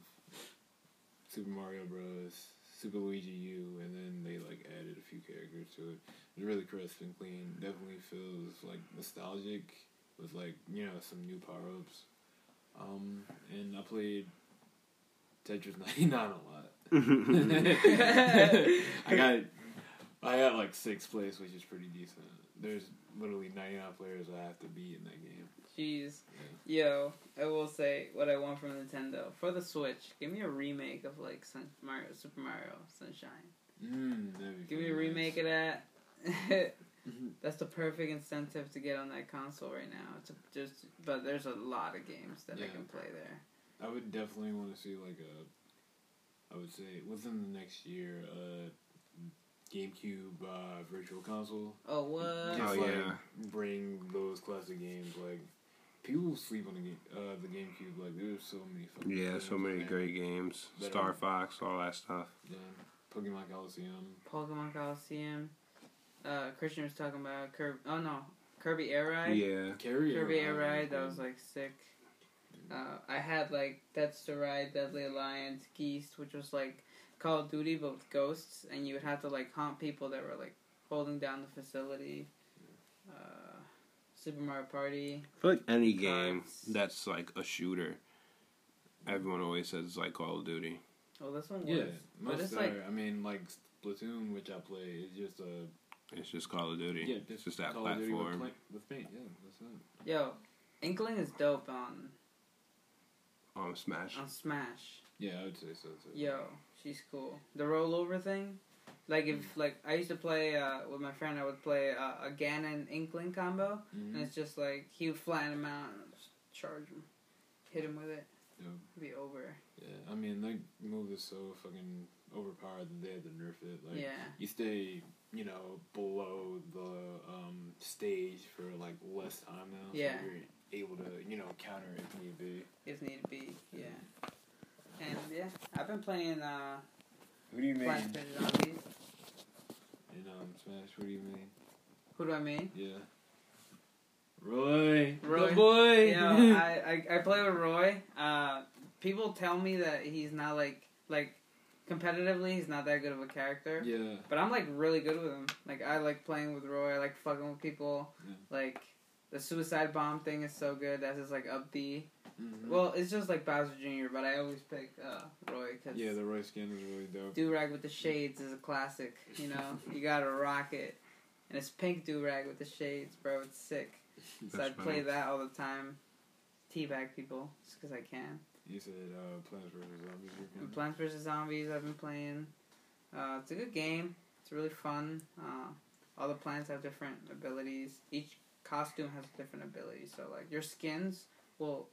Super Mario Bros. Super Luigi U, and then they like added a few characters to it. It's really crisp and clean. Definitely feels like nostalgic with like you know some new power ups. Um, and I played Tetris 99 a lot. I got I got like sixth place, which is pretty decent. There's literally 99 players I have to beat in that game. Jeez. Yo, I will say what I want from Nintendo. For the Switch, give me a remake of like Sun- Mario, Super Mario Sunshine. Mm, Give me a remake nice. of that. Mhm. That's the perfect incentive to get on that console right now. It's a, just, but there's a lot of games that I can play there. I would definitely want to see like a, I would say within the next year, a GameCube uh, virtual console. Oh what? Just, Oh, like, yeah. bring those classic games like. People sleep on the game, uh, the GameCube. Like there's so many. fucking Yeah, games so many there. great games. But, Star um, Fox, all that stuff. Yeah, Pokemon Colosseum. Pokemon Colosseum. Uh, Christian was talking about Kirby. Oh no, Kirby Air Ride. Yeah. Carry Kirby Air Air Ride. That was like sick. Uh, I had like Death's to Ride, Deadly Alliance, Geist, which was like Call of Duty but with ghosts, and you would have to like hunt people that were like holding down the facility. Super Mario Party. I feel like any game Cards. that's like a shooter, everyone always says it's like Call of Duty. Oh, this one was. Yeah, but most it's are. like I mean, like Splatoon, which I play, is just a It's just Call of Duty. yeah, it's just that Call of Duty with platform. with paint. Yeah, that's it. yo, Inkling is dope on Um, Smash. on Smash. Yeah, I would say so too. Yo, she's cool. The rollover thing, like if like I used to play uh, with my friend, I would play uh, a Ganon Inkling combo, Mhm. and it's just like he would flatten him out and just charge him, hit him with it, Yeah. it'd be over. Yeah, I mean, that move is so fucking overpowered that they had to nerf it. Like, yeah, you stay, you know, below the um, stage for like less time now. Yeah. So you're able to, you know, counter if need be. if need be. Yeah, and yeah, I've been playing uh, Who do you mean? Zombies. In um, Smash, what do you mean? Who do I mean? Yeah. Roy. Roy. The boy. You know, I, I I play with Roy. Uh, people tell me that he's not like like competitively, he's not that good of a character. yeah. But I'm like really good with him. Like I like playing with Roy. I like fucking with people. Yeah. Like the suicide bomb thing is so good. That's just like up B. Mhm. Well, it's just like Bowser Jr. But I always pick uh, Roy because yeah, the Roy skin is really dope. do rag with the shades is a classic. You know, you gotta rock it. And it's pink do rag with the shades, bro. It's sick. So I play that all the time. Teabag people just because I can. You said uh, Plants vs Zombies. you're Plants vs Zombies I've been playing. Uh, it's a good game. It's really fun. Uh, all the plants have different abilities. Each costume has different abilities. So like your skins will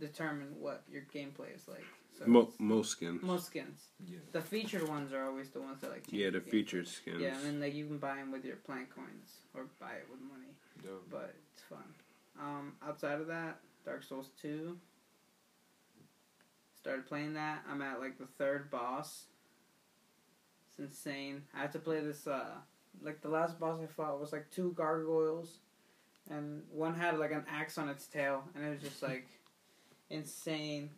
determine what your gameplay is like. So Mo- most skins. most skins. Yeah. The featured ones are always the ones that like. change Yeah, the game. featured skins. Yeah, and then like you can buy them with your plant coins or buy it with money, Dope. but it's fun. Um, outside of that, Dark Souls two. Started playing that. I'm at like the third boss. It's insane. I had to play this. uh Like the last boss I fought was like two gargoyles, and one had like an axe on its tail, and it was just like insane.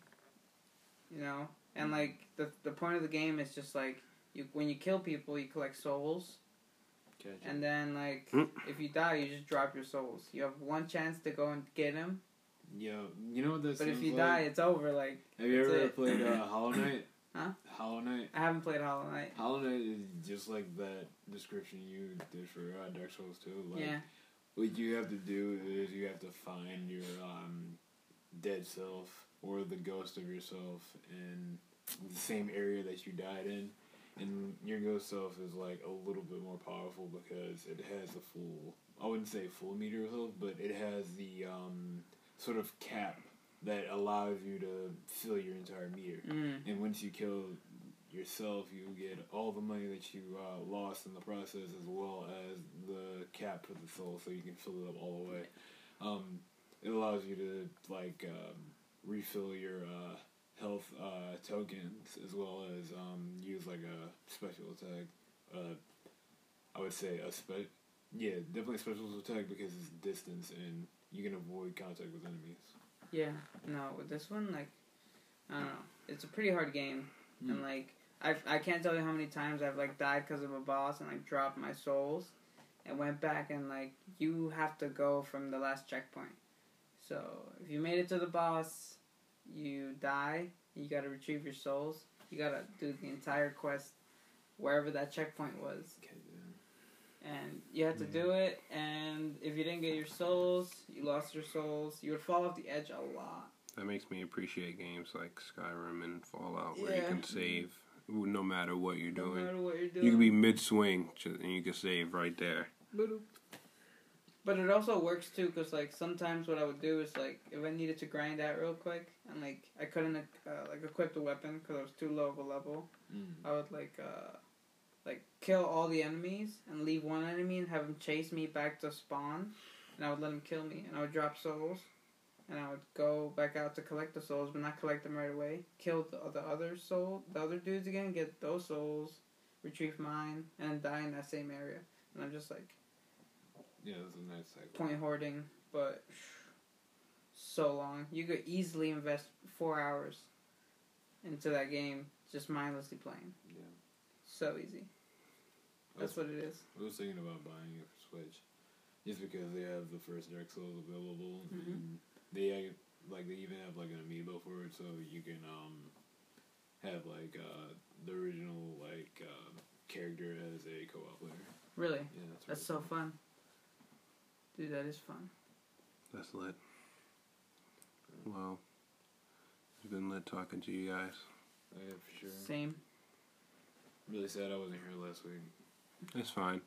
You know, and like the the point of the game is just like you when you kill people, you collect souls. Gotcha. And then, like, Hmm. if you die, you just drop your souls. You have one chance to go and get them. Yo, you know what that but if you like? die, it's over. Like, Have you ever it. played uh, Hollow Knight? Huh? Hollow Knight. I haven't played Hollow Knight. Hollow Knight is just like that description you did for uh, Dark Souls 2. Like, yeah, What you have to do is you have to find your um, dead self or the ghost of yourself in the same area that you died in. And your ghost self is like a little bit more powerful because it has a full, I wouldn't say full meter of health, but it has the um, sort of cap that allows you to fill your entire meter. mm. And once you kill yourself, you get all the money that you uh, lost in the process, as well as the cap for the soul, so you can fill it up all the way. Um, it allows you to like um, refill your uh, health uh, tokens, as well as um, use like a special attack. Uh, I would say a spe- yeah, definitely special attack because it's distance and you can avoid contact with enemies. yeah. No, with this one, like, I don't know. It's a pretty hard game, and Mm. like, I I can't tell you how many times I've like died because of a boss and like dropped my souls, and went back and like you have to go from the last checkpoint. So if you made it to the boss, you die. You got to retrieve your souls. You got to do the entire quest wherever that checkpoint was. Okay, then. and you had to do mm-hmm. it. And if you didn't get your souls, you lost your souls. You would fall off the edge a lot. That makes me appreciate games like Skyrim and Fallout where you can save no matter what you're doing. No matter what you're doing. You can be mid swing and you can save right there. But it also works too, cause like sometimes what I would do is like if I needed to grind out real quick and like I couldn't uh, like equip the weapon because I was too low of a level, Mm. I would like uh like kill all the enemies and leave one enemy and have him chase me back to spawn, and I would let him kill me and I would drop souls, and I would go back out to collect the souls, but not collect them right away. Kill the, the other soul, the other dudes again, get those souls, retrieve mine, and die in that same area. And I'm just like Yeah, that's a nice cycle. point hoarding, but so long. You could easily invest four hours into that game just mindlessly playing. Yeah. So easy. That's what it is. I was thinking about buying it for Switch, just because they have the first Dark Souls available, Mhm. and they uh, like they even have like an amiibo for it, so you can um have like uh the original like um, character as a co-op player. Really, Yeah, that's, that's really so fun. Dude, that is fun. That's lit. Well, it's been lit talking to you guys. Oh, yeah, for sure. Same. Really sad I wasn't here last week. It's fine.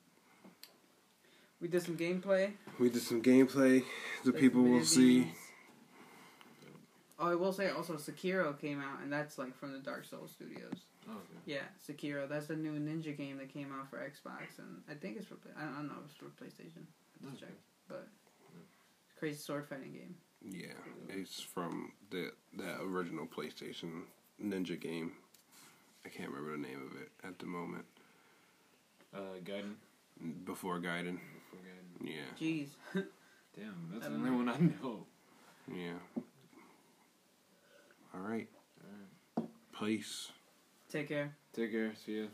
We did some gameplay. We did some gameplay. The Played people some will video see. games. Oh, I will say also Sekiro came out, and that's like from the Dark Souls studios. Oh, okay. Yeah, Sekiro. That's the new ninja game that came out for Xbox, and I think it's for. Play- I don't know if it's for PlayStation. Let's Okay. check. But crazy sword fighting game. Yeah, it's from the that original PlayStation Ninja game. I can't remember the name of it at the moment. Uh, Gaiden. Before Gaiden. Before Gaiden. Yeah, Jeez. Damn, that's the only know. one I know. yeah. All right, Alright. peace. Take care. Take care. See ya.